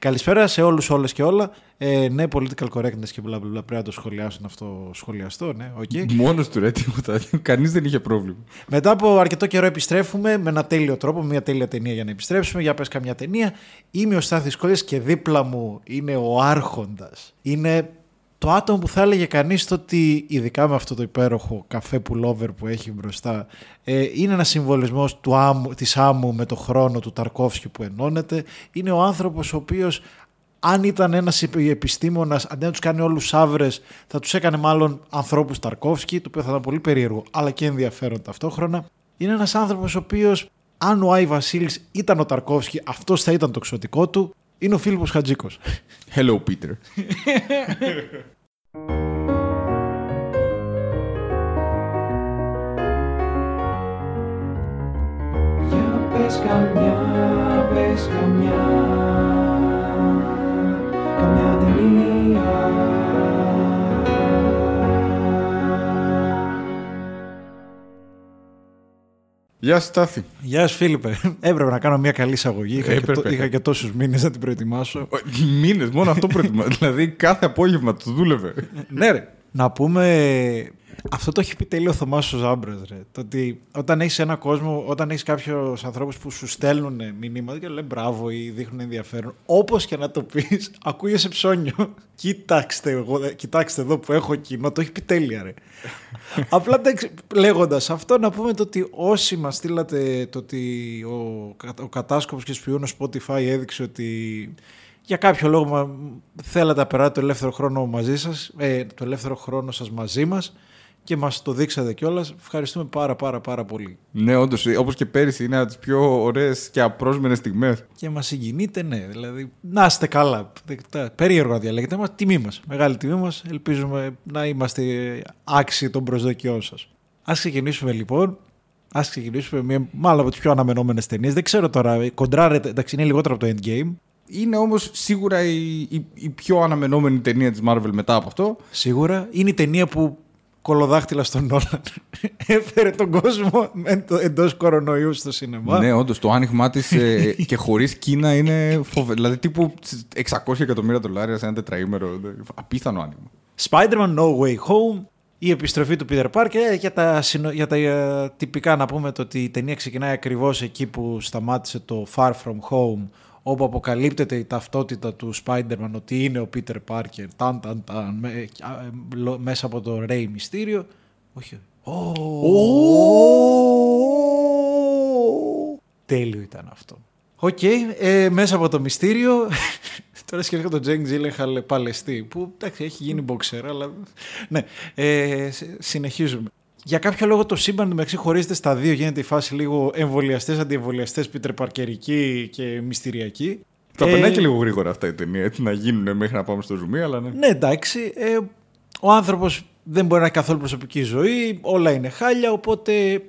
Καλησπέρα σε όλους, όλες και όλα. Ε, ναι, political correctness και μπλα μπλα πρέπει να το σχολιάσουν αυτό σχολιαστό, ναι, okay. Μόνος του ρε τίποτα. Κανείς δεν είχε πρόβλημα. Μετά από αρκετό καιρό επιστρέφουμε με ένα τέλειο τρόπο, μια τέλεια ταινία για να επιστρέψουμε. Για πες καμιά ταινία. Είμαι ο Στάθης Κόλλης και δίπλα μου είναι ο Άρχοντας. Είναι το άτομο που θα έλεγε κανείς ότι, ειδικά με αυτό το υπέροχο καφέ πουλόβερ που έχει μπροστά, ε, είναι ένας συμβολισμός της άμμου με το χρόνο του Ταρκόφσκι που ενώνεται. Είναι ο άνθρωπος ο οποίος, αν ήταν ένας επιστήμονας, αντί να τους κάνει όλους άβρε, θα τους έκανε μάλλον ανθρώπους Ταρκόφσκι, το οποίο θα ήταν πολύ περίεργο, αλλά και ενδιαφέρον ταυτόχρονα. Είναι ένας άνθρωπος ο οποίος, αν ο Άι Βασίλης ήταν ο Ταρκόφσκι, αυτός θα ήταν το ξωτικό του. Είναι ο Φίλιππος Χατζίκος. Hello, Peter. Για πες καμιά, πες καμιά Καμιά ταινία Γεια σου, Στάθη. Γεια σου Φίλιππε. Έπρεπε να κάνω μια καλή εισαγωγή. Είχα, και, Έπρεπε. τό- είχα και τόσους μήνες να την προετοιμάσω. Μήνες, μόνο αυτό προετοιμά. δηλαδή, κάθε απόγευμα του δούλευε. ναι ρε. Να πούμε... Αυτό το έχει πει τέλειο ο Θωμάς ο Ζάμπρας, ρε. Το ότι όταν έχεις ένα κόσμο, όταν έχεις κάποιους ανθρώπους που σου στέλνουν μηνύματα και λένε μπράβο ή δείχνουν ενδιαφέρον, όπως και να το πεις, ακούγεσαι ψώνιο. Κοιτάξτε, εγώ, κοιτάξτε εδώ που έχω κοινό, το έχει πει τέλεια ρε. Απλά εντάξει, λέγοντας αυτό να πούμε το ότι όσοι μας στείλατε το ότι ο, κα- ο κατάσκοπος και σπιούν Spotify έδειξε ότι για κάποιο λόγο μα- θέλατε να περάσετε το ελεύθερο χρόνο μαζί σας, ε, το ελεύθερο χρόνο σας μαζί μας και μας το δείξατε κιόλας. Ευχαριστούμε πάρα πάρα πάρα πολύ. ναι, όντως, όπως και πέρυσι, είναι από τις πιο ωραίες και απρόσμενες στιγμές. Και μας συγκινείτε, ναι. Δηλαδή, να είστε καλά. Τα- Περίεργο να διαλέγετε, μας τιμή μας. Μεγάλη τιμή μας. Ελπίζουμε να είμαστε άξιοι των προσδοκιών σας. Ας ξεκινήσουμε λοιπόν. Ας ξεκινήσουμε με μάλλον από τις πιο αναμενόμενες ταινίες. Δεν ξέρω τώρα, κοντράρετε, εντάξει είναι λιγότερο από το Endgame. Είναι όμως σίγουρα η, η, η πιο αναμενόμενη ταινία της Marvel μετά από αυτό. Σίγουρα είναι η ταινία που κολοδάχτυλα στον Νόλαν έφερε τον κόσμο εντός κορονοϊού στο σινεμά. Ναι, όντως το άνοιγμά της και χωρίς Κίνα είναι φοβερό. Δηλαδή τύπου 600 εκατομμύρια δολάρια σε ένα τετραήμερο. Απίθανο άνοιγμα. Spider-Man No Way Home, η επιστροφή του Peter Parker ε, για τα, συνο- για τα ε, τυπικά να πούμε το ότι η ταινία ξεκινάει ακριβώς εκεί που σταμάτησε το Far From Home όπου αποκαλύπτεται η ταυτότητα του Spider-Man ότι είναι ο Peter Parker ταν, ταν, ταν, με- ε, α, ε, λο- μέσα από το Rey Mysterio. Όχι. Τέλειο ήταν αυτό. Οκ, ε, μέσα από το Mysterio. Τώρα σκέφτηκα τον Jake Gyllenhaal παλαιστή, που εντάξει έχει γίνει boxer, αλλά. Ναι, ε, σ- συνεχίζουμε. Για κάποιο λόγο το σύμπαν του μεταξύ χωρίζεται στα δύο. Γίνεται η φάση λίγο εμβολιαστές, αντιεμβολιαστές, πιτερπαρκερική και μυστηριακή. Θα Ε, περνάει και λίγο γρήγορα αυτά η ταινία, έτσι να γίνουν μέχρι να πάμε στο ζουμί, αλλά ναι. Ναι, εντάξει. Ε, ο άνθρωπος δεν μπορεί να έχει καθόλου προσωπική ζωή, όλα είναι χάλια, οπότε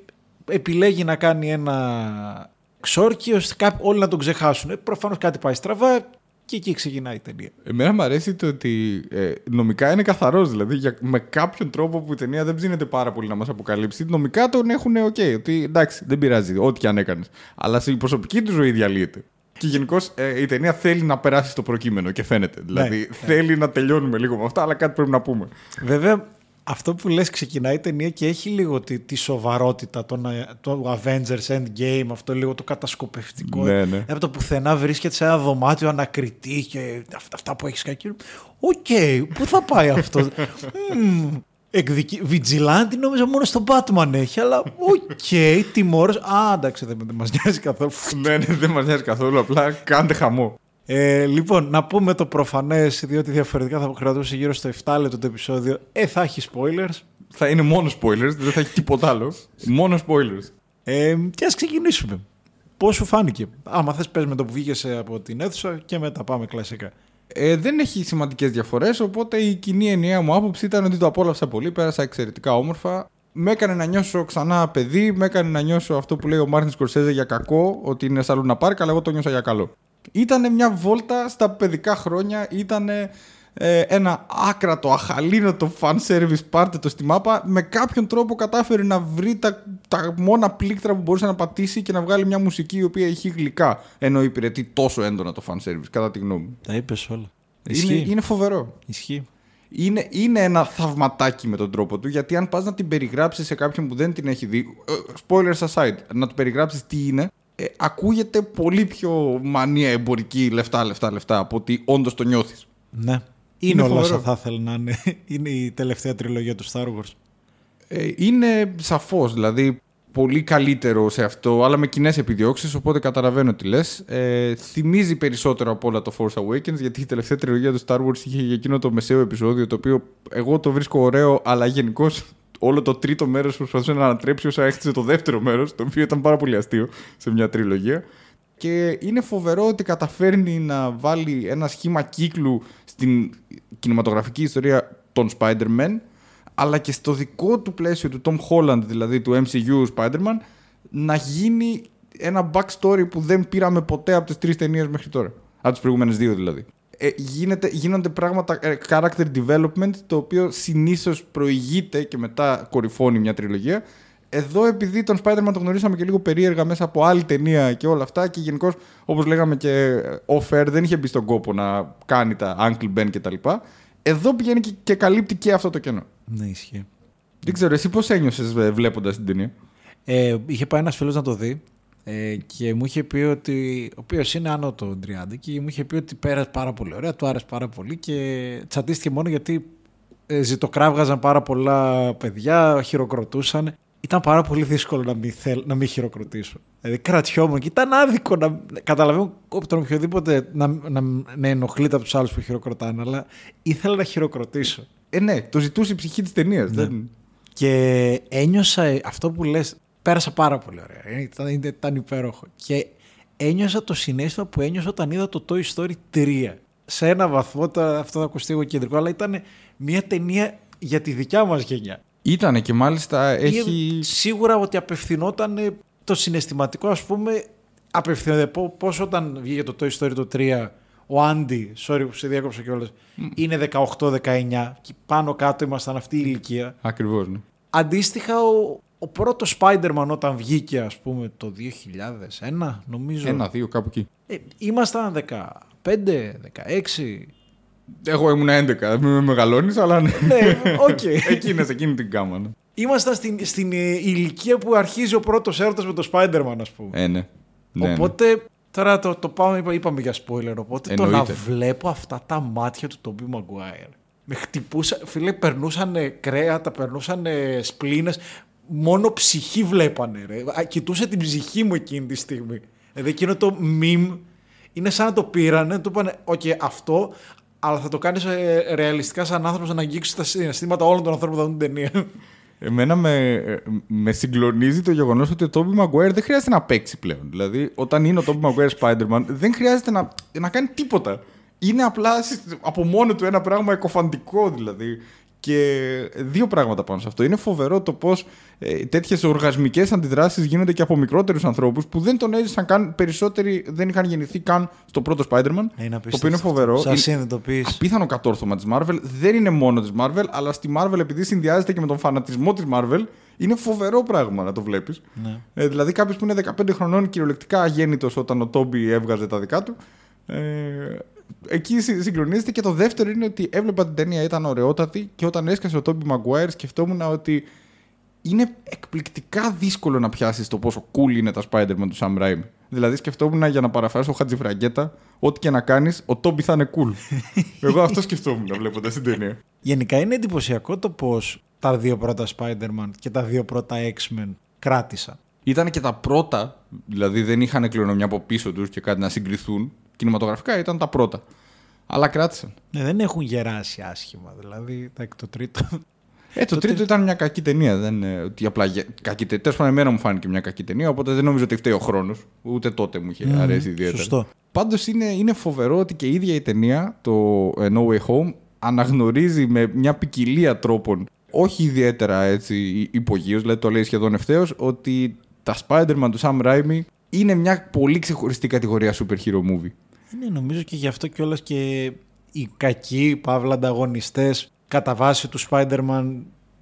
επιλέγει να κάνει ένα ξόρκι ώστε κά- όλοι να τον ξεχάσουν. Ε, Προφανώς κάτι πάει στραβά και εκεί ξεκινάει η ταινία. Εμένα μου αρέσει το ότι ε, νομικά είναι καθαρός. Δηλαδή, για, με κάποιον τρόπο που η ταινία δεν ψήνεται πάρα πολύ να μας αποκαλύψει, νομικά τον έχουν οκ. ότι εντάξει, δεν πειράζει, ό,τι και αν έκανες. Αλλά στην προσωπική του ζωή διαλύεται. Και γενικώς ε, η ταινία θέλει να περάσει στο προκείμενο και φαίνεται. Δηλαδή, θέλει να τελειώνουμε λίγο με αυτά, αλλά κάτι πρέπει να πούμε. Βέβαια, αυτό που λες ξεκινάει η ταινία και έχει λίγο τη, τη σοβαρότητα των, ε, του Avengers Endgame, αυτό λίγο το κατασκοπευτικό. Ναι, ναι. Από το πουθενά βρίσκεται σε ένα δωμάτιο ανακριτή και αυτά, αυτά που έχεις κάνει. Οκ, πού θα πάει αυτό; Μμμ, Εκδικη... Vigilante νόμιζα μόνο στον Batman έχει, αλλά οκ, τιμωρός. Α, εντάξει, δεν, δεν μας νοιάζει καθόλου. ναι, ναι, δεν μας νοιάζει καθόλου. Απλά κάντε χαμό. Ε, λοιπόν, να πούμε το προφανές, διότι διαφορετικά θα κρατούσε γύρω στο 7 λεπτό το επεισόδιο. Ε, θα έχει spoilers. Θα είναι μόνο spoilers, δεν θα έχει τίποτα άλλο. Μόνο spoilers. Ε, και ας ξεκινήσουμε. Πώς σου φάνηκε; Άμα θες πες με το που βγήκες από την αίθουσα και μετά πάμε κλασικά. Ε, δεν έχει σημαντικές διαφορές, οπότε η κοινή ενιαία μου άποψη ήταν ότι το απόλαυσα πολύ, πέρασα εξαιρετικά όμορφα. Με έκανε να νιώσω ξανά παιδί, με έκανε να νιώσω αυτό που λέει ο Μάρτιν Σκορσέζε για κακό, ότι είναι σαν Λούνα Πάρκ, αλλά εγώ το νιώσα για καλό. Ήταν μια βόλτα στα παιδικά χρόνια, ήταν ε, ένα άκρατο, αχαλήνοτο fan service πάρτε το στη μάπα. Με κάποιον τρόπο κατάφερε να βρει τα, τα μόνα πλήκτρα που μπορούσε να πατήσει και να βγάλει μια μουσική η οποία έχει γλυκά. Ενώ υπηρετεί τόσο έντονα το fan service, κατά τη γνώμη μου. Τα είπες όλα. Είναι, Ισχύει. είναι φοβερό. Ισχύει. Είναι, είναι ένα θαυματάκι με τον τρόπο του, γιατί αν πας να την περιγράψεις σε κάποιον που δεν την έχει δει, ε, spoilers aside, να του περιγράψεις τι είναι, ε, ακούγεται πολύ πιο μανία εμπορική λεφτά, λεφτά, λεφτά από ότι όντως το νιώθεις. Ναι. Είναι, Είναι όλα όσα φοβερό. θα ήθελα να είναι. Είναι η τελευταία τριλογία του Star Wars. Ε, είναι σαφώς, δηλαδή πολύ καλύτερο σε αυτό, αλλά με κοινές επιδιώξεις, οπότε καταλαβαίνω τι λες. Ε, θυμίζει περισσότερο από όλα το Force Awakens, γιατί η τελευταία τριλογία του Star Wars είχε για εκείνο το μεσαίο επεισόδιο, το οποίο εγώ το βρίσκω ωραίο, αλλά γενικώς όλο το τρίτο μέρος προσπαθούσε να ανατρέψει όσα έχτισε το δεύτερο μέρος, το οποίο ήταν πάρα πολύ αστείο σε μια τριλογία. Και είναι φοβερό ότι καταφέρνει να βάλει ένα σχήμα κύκλου στην κινηματογραφική ιστορία των Spider-Man, αλλά και στο δικό του πλαίσιο του Tom Holland, δηλαδή του MCU Spider-Man, να γίνει ένα backstory που δεν πήραμε ποτέ από τις τρεις ταινίες μέχρι τώρα. Από τις προηγούμενες δύο δηλαδή. Ε, γίνεται, γίνονται πράγματα, ε, character development, το οποίο συνήθως προηγείται και μετά κορυφώνει μια τριλογία. Εδώ επειδή τον Spider-Man τον γνωρίσαμε και λίγο περίεργα μέσα από άλλη ταινία και όλα αυτά και γενικώ όπως λέγαμε και off-air δεν είχε μπει στον κόπο να κάνει τα Uncle Ben κτλ. Εδώ πηγαίνει και, και καλύπτει και αυτό το κενό. Ναι, ισχύει. Δεν ξέρω, εσύ πώς ένιωσες ε, βλέποντας την ταινία; Ε, είχε πάει ένας φίλος να το δει ε, και μου είχε πει ότι. ο οποίος είναι άνω των 30 και μου είχε πει ότι πέρασε πάρα πολύ ωραία, του άρεσε πάρα πολύ και τσατίστηκε μόνο γιατί ε, ζητοκράβγαζαν πάρα πολλά παιδιά, χειροκροτούσαν. Ήταν πάρα πολύ δύσκολο να μην, θέλ, να μην χειροκροτήσω. Δηλαδή κρατιόμουν και ήταν άδικο να. Καταλαβαίνω τον οποιοδήποτε να, να, να ενοχλείται από τους άλλους που χειροκροτάνε, αλλά ήθελα να χειροκροτήσω. Ε, ναι, το ζητούσε η ψυχή της ταινίας. Δεν... Και ένιωσα ε, αυτό που λες, πέρασα πάρα πολύ ωραία. Ε, Ήταν, ήταν, ήταν υπέροχο. Και ένιωσα το συνέστημα που ένιωσα όταν είδα το Toy Story 3. Σε ένα βαθμό, τώρα αυτό θα ακουστεί εγώ κεντρικό, αλλά ήταν μια ταινία για τη δικιά μας γενιά. Ήτανε και μάλιστα Ή έχει... Σίγουρα ότι απευθυνόταν ε, το συναισθηματικό, ας πούμε, απευθύνεται πο- πώς όταν βγήκε το Toy Story το 3, ο Άντι, sorry που σε διάκοψα κιόλας, είναι 18-19 και πάνω κάτω ήμασταν αυτή η ηλικία. Ακριβώς, ναι. Αντίστοιχα, ο, ο πρώτος Spider-Man όταν βγήκε, ας πούμε, το 2001, νομίζω. Ένα-δύο κάπου εκεί. Ε, ήμασταν 15, 16. Εγώ ήμουν 11, μην με μεγαλώνεις, αλλά ναι. ναι, οκ. Εκείνες, εκείνη την γκάμα, ναι. Ήμασταν στην, στην ε, ηλικία που αρχίζει ο πρώτος έρωτας με το Spider-Man, ας πούμε. Ε, ναι. Ναι, ναι. οπότε, τώρα το, το πάμε, είπα- είπαμε για spoiler, οπότε το να Εννοείται. βλέπω αυτά τα μάτια του Tobey Maguire. Με χτυπούσαν, φίλε, περνούσαν κρέατα, περνούσαν σπλήνες, μόνο ψυχή βλέπανε, ρε. Α, Κοιτούσε την ψυχή μου εκείνη τη στιγμή. Δηλαδή εκείνο το meme είναι σαν να το πήρανε, του είπανε, οκ, αυτό, αλλά θα το κάνεις ε, ρεαλιστικά σαν άνθρωπος να αγγίξεις τα συναισθήματα όλων των ανθρώπων που θα δουν την ταινία. Εμένα με, ε, με συγκλονίζει το γεγονός ότι ο Tobey Maguire δεν χρειάζεται να παίξει πλέον. Δηλαδή, όταν είναι ο Tobey Maguire Spider-Man, δεν χρειάζεται να, να κάνει τίποτα. Είναι απλά σ- από μόνο του ένα πράγμα εκκωφαντικό δηλαδή. Και δύο πράγματα πάνω σε αυτό. Είναι φοβερό το πώς ε, τέτοιες οργασμικές αντιδράσεις γίνονται και από μικρότερους ανθρώπους που δεν τον έζησαν καν. Περισσότεροι δεν είχαν γεννηθεί καν στο πρώτο Spider-Man. Είναι το οποίο είναι απίστευτο. φοβερό. Σαν Είναι- συνειδητοποίηση. απίθανο κατόρθωμα της Marvel. Δεν είναι μόνο της Marvel, αλλά στη Marvel, επειδή συνδυάζεται και με τον φανατισμό της Marvel, είναι φοβερό πράγμα να το βλέπεις. Ναι. Ε, δηλαδή, κάποιος που είναι 15 χρονών κυριολεκτικά αγέννητο όταν ο Τόμπι έβγαζε τα δικά του. Ε, εκεί συ- συγκλονίζεται. Και το δεύτερο είναι ότι έβλεπα την ταινία, ήταν ωραιότατη και όταν έσκασε ο Τόμπι Maguire σκεφτόμουν ότι είναι εκπληκτικά δύσκολο να πιάσεις το πόσο cool είναι τα Spider-Man του Sam Raimi. Δηλαδή σκεφτόμουν για να παραφράσω Χατζιφραγκέτα, ό,τι και να κάνεις, ο Τόμπι θα είναι cool. Εγώ αυτό σκεφτόμουν βλέποντας την ταινία. Γενικά είναι εντυπωσιακό το πώς τα δύο πρώτα Spider-Man και τα δύο πρώτα X-Men κράτησαν. Ήταν και τα πρώτα, δηλαδή δεν είχαν κληρονομιά από πίσω τους και κάτι να συγκριθούν. Κινηματογραφικά ήταν τα πρώτα. Αλλά κράτησαν. Ναι, δεν έχουν γεράσει άσχημα. Δηλαδή, εντάξει, το τρίτο. Ε, το, τρίτο ήταν μια κακή ταινία. Δεν, ε, ότι απλά γε- κακή ταινία. Τέλος πάντων, εμένα μου φάνηκε μια κακή ταινία, οπότε δεν νομίζω ότι φταίει ο χρόνος. Ούτε τότε μου είχε Μμμ, αρέσει ιδιαίτερα. σωστό. Πάντως είναι, είναι φοβερό ότι και η ίδια η ταινία, το ε, No Way Home, αναγνωρίζει με μια ποικιλία τρόπων, όχι ιδιαίτερα έτσι υπογείως, δηλαδή το λέει σχεδόν ευθέως, ότι τα Spider-Man του Sam Raimi είναι μια πολύ ξεχωριστή κατηγορία super hero movie. Ναι, νομίζω και γι' αυτό κιόλας και οι κακοί, παύλα ανταγωνιστές, κατά βάση του Spider-Man,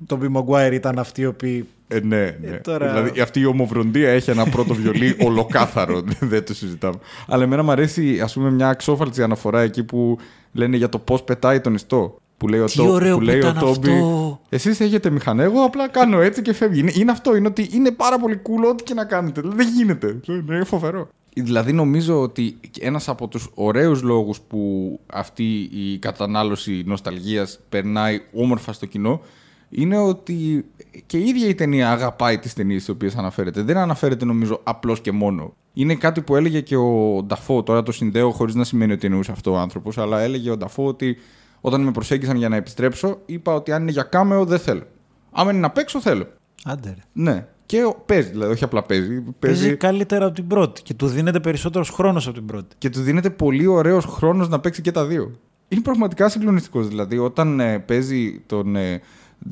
τον Μπι Maguire ήταν αυτοί οι οποίοι. Ε, ναι, ναι. τώρα- Δηλαδή αυτή η ομοβροντία έχει ένα πρώτο βιολί ολοκάθαρο. δεν το συζητάμε. Αλλά εμένα μου αρέσει ας πούμε, μια αξόφαλτη αναφορά εκεί που λένε για το πώς πετάει τον ιστό. Που λέει ο, Τι Το- ωραίο που που λέει ήταν ο Τόμπι. αυτό. Εσείς έχετε μηχανέ, εγώ απλά κάνω έτσι και φεύγει. Είναι, είναι αυτό, είναι ότι είναι πάρα πολύ cool ό,τι και να κάνετε. Δηλαδή, δεν γίνεται. Είναι φοβερό. Δηλαδή νομίζω ότι ένας από τους ωραίους λόγους που αυτή η κατανάλωση νοσταλγίας περνάει όμορφα στο κοινό είναι ότι και η ίδια η ταινία αγαπάει τις ταινίες τις οποίες αναφέρεται. Δεν αναφέρεται νομίζω απλώς και μόνο. Είναι κάτι που έλεγε και ο Νταφό, τώρα το συνδέω χωρίς να σημαίνει ότι εννοούσε αυτό ο άνθρωπος, αλλά έλεγε ο Νταφό ότι όταν με προσέγγισαν για να επιστρέψω, είπα ότι αν είναι για κάμεο δεν θέλω. Άμα είναι να παίξω, θέλω. Άντε ρε. Ναι. Και ο- παίζει, δηλαδή, όχι απλά παίζει. Παίζει, Παίζει καλύτερα από την πρώτη και του δίνεται περισσότερος χρόνος από την πρώτη. και του δίνεται πολύ ωραίος χρόνος να παίξει και τα δύο. Είναι πραγματικά συγκλονιστικός. Δηλαδή, όταν ε, παίζει τον. ε,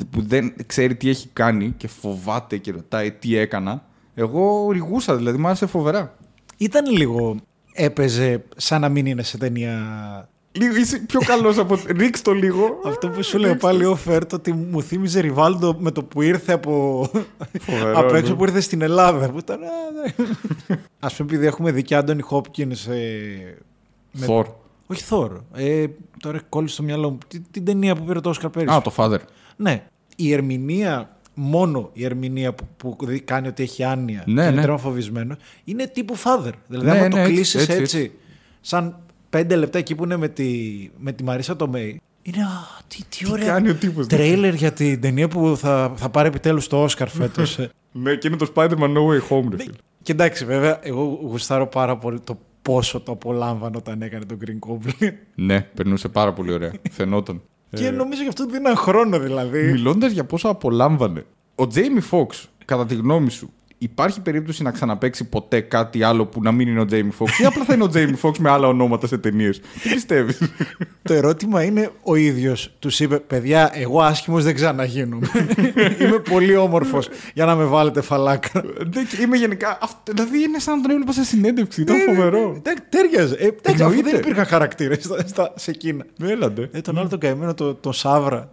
που δεν ξέρει τι έχει κάνει και φοβάται και ρωτάει τι έκανα. Εγώ ρηγούσα, δηλαδή, μου άρεσε φοβερά. Ήταν λίγο. Έπαιζε σαν να μην είναι σε ταινία. Λίγο, είσαι πιο καλός από. Ρίξ το λίγο. Αυτό που σου λέω πάλι ο Φέρτ ότι μου θύμιζε Ριβάλντο με το που ήρθε από, Φοβερό, από έξω ναι. που ήρθε στην Ελλάδα. Που ήταν. Α πούμε, επειδή έχουμε δει και Άντωνι Χόπκινς. με- Θόρ. Όχι Θόρ. Ε, τώρα κόλλησε στο μυαλό μου. Τι- Την ταινία που πήρε το Όσκαρ πέρυσι. Α, το Father. Ναι. Η ερμηνεία, μόνο η ερμηνεία που, που δι- κάνει ότι έχει άνοια Ναι, και είναι ναι. τρέμα φοβισμένο, είναι τύπου father. Δηλαδή, Ναι, άμα ναι, το έτσι, κλείσεις έτσι, έτσι, σαν πέντε λεπτά εκεί που είναι με τη, με τη Μαρίσα Τομέη, είναι α, τι, τι ωραία. κάνει ο τύπος, ναι. Τρέιλερ για την ταινία που θα, θα πάρει επιτέλους το Όσκαρ φέτος. Ναι, και είναι το Spider-Man No Way Home, ρε φίλε. και εντάξει, βέβαια, εγώ γουστάρω πάρα πολύ το πόσο το απολάμβανε όταν έκανε τον Green Goblin. Ναι, περνούσε πάρα πολύ ωραία. Φαινόταν. και νομίζω γι' αυτό δίναν χρόνο δηλαδή. Μιλώντας για πόσο απολάμβανε. Ο Τζέιμι Φόξ, κατά τη γνώμη σου, υπάρχει περίπτωση να ξαναπέξει ποτέ κάτι άλλο που να μην είναι ο Τζέιμι Φόξ ή απλά θα είναι ο Τζέιμι Φόξ με άλλα ονόματα σε ταινίες. Τι πιστεύεις; Το ερώτημα είναι ο ίδιος. Του είπε: Παιδιά, εγώ άσχημος δεν ξαναγίνομαι. Είμαι πολύ όμορφος για να με βάλετε φαλάκρα. Είμαι γενικά. αυ- Δηλαδή είναι σαν να τον έβλεπα σε συνέντευξη. Ήταν Ε, φοβερό. Εντάξει, Τέριαζε. Ε, εντάξει, αφού Εννοείται. δεν υπήρχαν χαρακτήρες σε εκείνα. Έλαντε. Ε, τον άλλο τον καημένο, τον το Σάβρα.